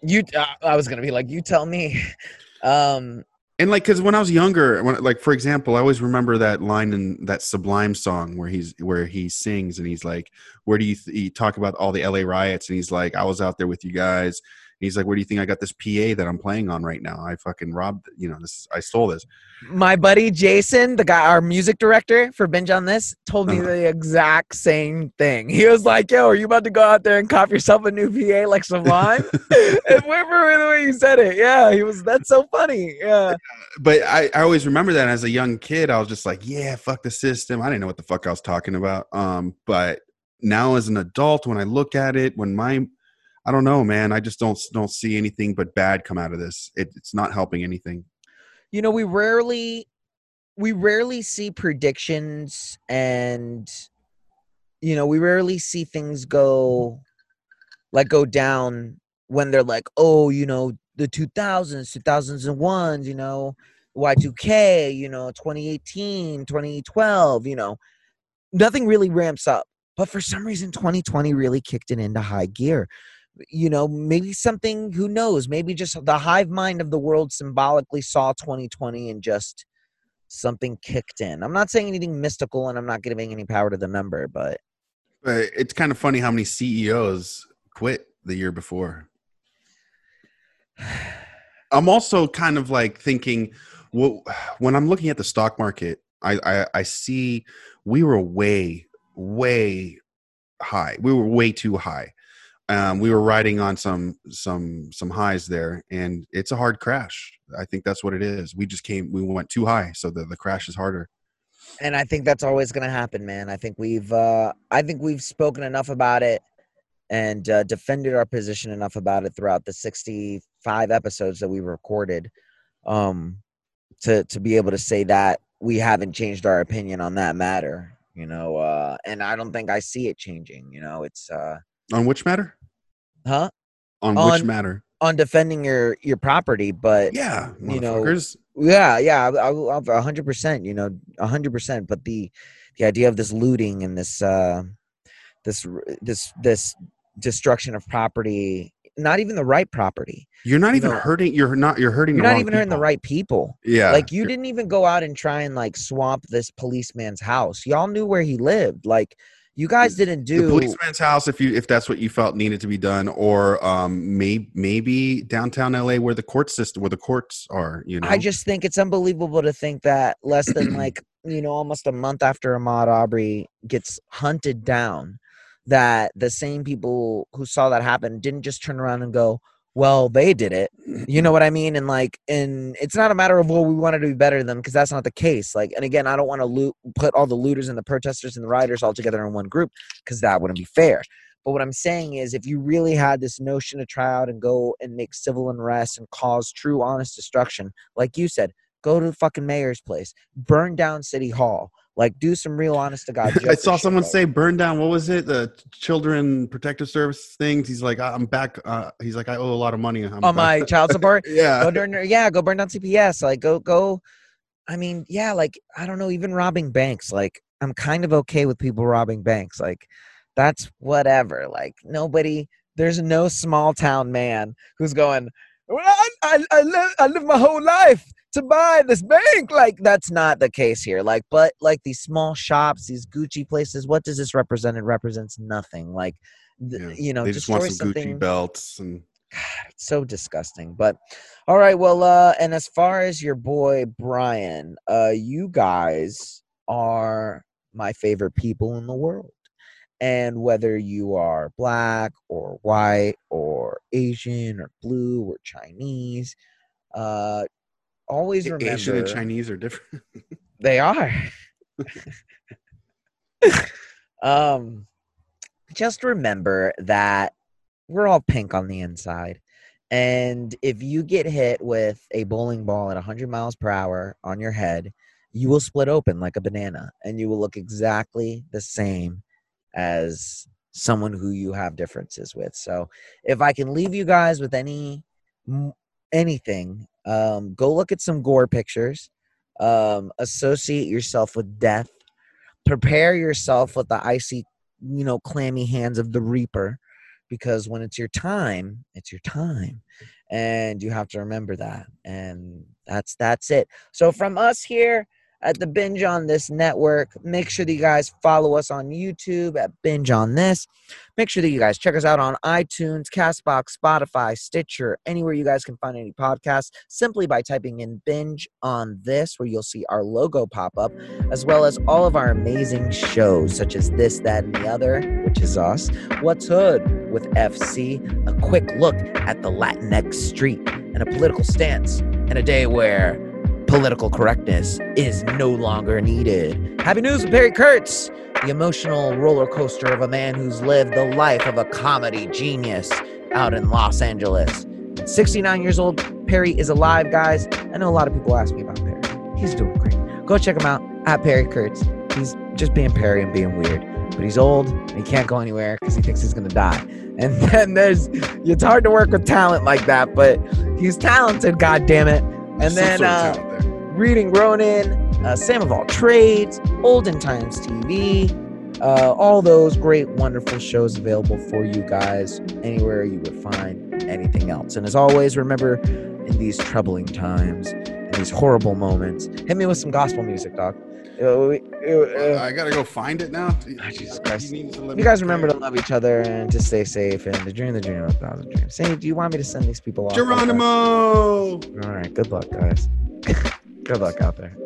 You, uh, I was gonna be like, you tell me. Um, and like because when i was younger when like for example i always remember that line in that sublime song where he's where he sings and he's like where do you th- he talk about all the la riots? And he's like i was out there with you guys he's like where do you think i got this pa that i'm playing on right now i fucking robbed you know this i stole this my buddy Jason, the guy, our music director for binge on this, told me Uh-huh. the exact same thing. He was like, "Yo, are you about to go out there and cop yourself a new PA like Sublime?" and remember the way you said it. Yeah, he was. That's so funny. Yeah. but I, I always remember that as a young kid i was just like yeah fuck the system i didn't know what the fuck i was talking about um but now as an adult when i look at it when my i don't know man. I just don't don't see anything but bad come out of this. It, it's not helping anything. You know we rarely we rarely see predictions and you know we rarely see things go like go down when they're like oh you know the 2000s 2001 you know y2k you know 2018 2012 you know. Nothing really ramps up but for some reason 2020 really kicked it into high gear you know, maybe something, who knows, maybe just the hive mind of the world symbolically saw 2020 and just something kicked in. I'm not saying anything mystical and I'm not giving any power to the number, but But it's kind of funny how many CEOs quit the year before. I'm also kind of like thinking, well, when I'm looking at the stock market, I, I I see we were way way high. We were way too high. Um, we were riding on some some some highs there, and it's a hard crash. I think that's what it is. We just came, we went too high, so the the crash is harder. and I think that's always going to happen, man. I think we've uh I think we've spoken enough about it and uh, defended our position enough about it throughout the 65 episodes that we recorded um to to be able to say that we haven't changed our opinion on that matter, you know, uh and I don't think I see it changing, you know. It's uh On which matter? huh? On, which matter? On defending your your property, but Yeah, you know. Yeah, yeah, a hundred percent. You know, a hundred percent. But the the idea of this looting and this uh, this this this destruction of property, not even the right property. You're not you even know, hurting. You're not. You're hurting. You're the not even hurting the right people. Yeah. like you you're- didn't even go out and try and like swamp this policeman's house. Y'all knew where he lived. Like You guys didn't do the policeman's house if you if that's what you felt needed to be done or um may, maybe downtown la where the court system where the courts are you know? I just think it's unbelievable to think that less than like you know almost a month after Ahmaud Arbery gets hunted down, that the same people who saw that happen didn't just turn around and go, "Well, they did it." You know mm-hmm. what I mean? And like, and it's not a matter of well, we wanted to be better than them because that's not the case. Like, and again, I don't want to loot, put all the looters and the protesters and the rioters all together in one group because that wouldn't be fair. But what I'm saying is, if you really had this notion to try out and go and make civil unrest and cause true, honest destruction, like you said, go to the fucking mayor's place, burn down city hall, like do some real honest to god. I saw someone say burn down. What was it? The Children Protective Service things. He's like, I'm back. Uh, he's like, I owe a lot of money. I'm on my child support. yeah. go burn, yeah, go burn down CPS. Like go go. I mean, yeah, like I don't know, even robbing banks. Like I'm kind of okay with people robbing banks. Like that's whatever. Like nobody. There's no small town man who's going. Well, I, I, I live I live my whole life to buy this bank. Like that's not the case here. Like, but like these small shops, these Gucci places. What does this represent? It represents nothing. Like, Yeah. you know, they just want some something Gucci belts and it's so disgusting but all right well uh and as far as your boy brian uh you guys are my favorite people in the world and whether you are black or white or asian or blue or chinese uh always remember Asian and Chinese are different. they are. um, just remember that we're all pink on the inside. And if you get hit with a bowling ball at 100 miles per hour on your head, you will split open like a banana and you will look exactly the same as someone who you have differences with. So, if I can leave you guys with any anything, um, go look at some gore pictures. Um, associate yourself with death. Prepare yourself with the icy you know clammy hands of the reaper because when it's your time it's your time. And you have to remember that. And that's that's it. So from us here at the binge on this network. Make sure that you guys follow us on youtube at binge on this. Make sure that you guys check us out on itunes castbox spotify stitcher anywhere you guys can find any podcasts simply by typing in binge on this where you'll see our logo pop up as well as all of our amazing shows such as this that and the other which is us what's hood with fc a quick look at the latinx street and a political stance and a day where political correctness is no longer needed happy news with perry kurtz the emotional roller coaster of a man who's lived the life of a comedy genius out in los angeles 69 years old perry is alive guys i know a lot of people ask me about perry he's doing great go check him out at Perry Kurtz. He's just being Perry and being weird, but he's old and he can't go anywhere because he thinks he's gonna die. And then there's it's hard to work with talent like that, but he's talented, god damn it. And then uh, reading Ronin, uh, Sam of all trades, Olden Times TV, uh, all those great, wonderful shows available for you guys anywhere you would find anything else. And as always, remember in these troubling times, in these horrible moments, hit me with some gospel music, dog. Uh, uh, I gotta go find it now. Ah, Jesus Christ. You, need to let you guys remember to love each other and to stay safe and to dream the dream of a thousand dreams. Say, do you want me to send these people off? Geronimo. All right. Good luck, guys. good luck out there.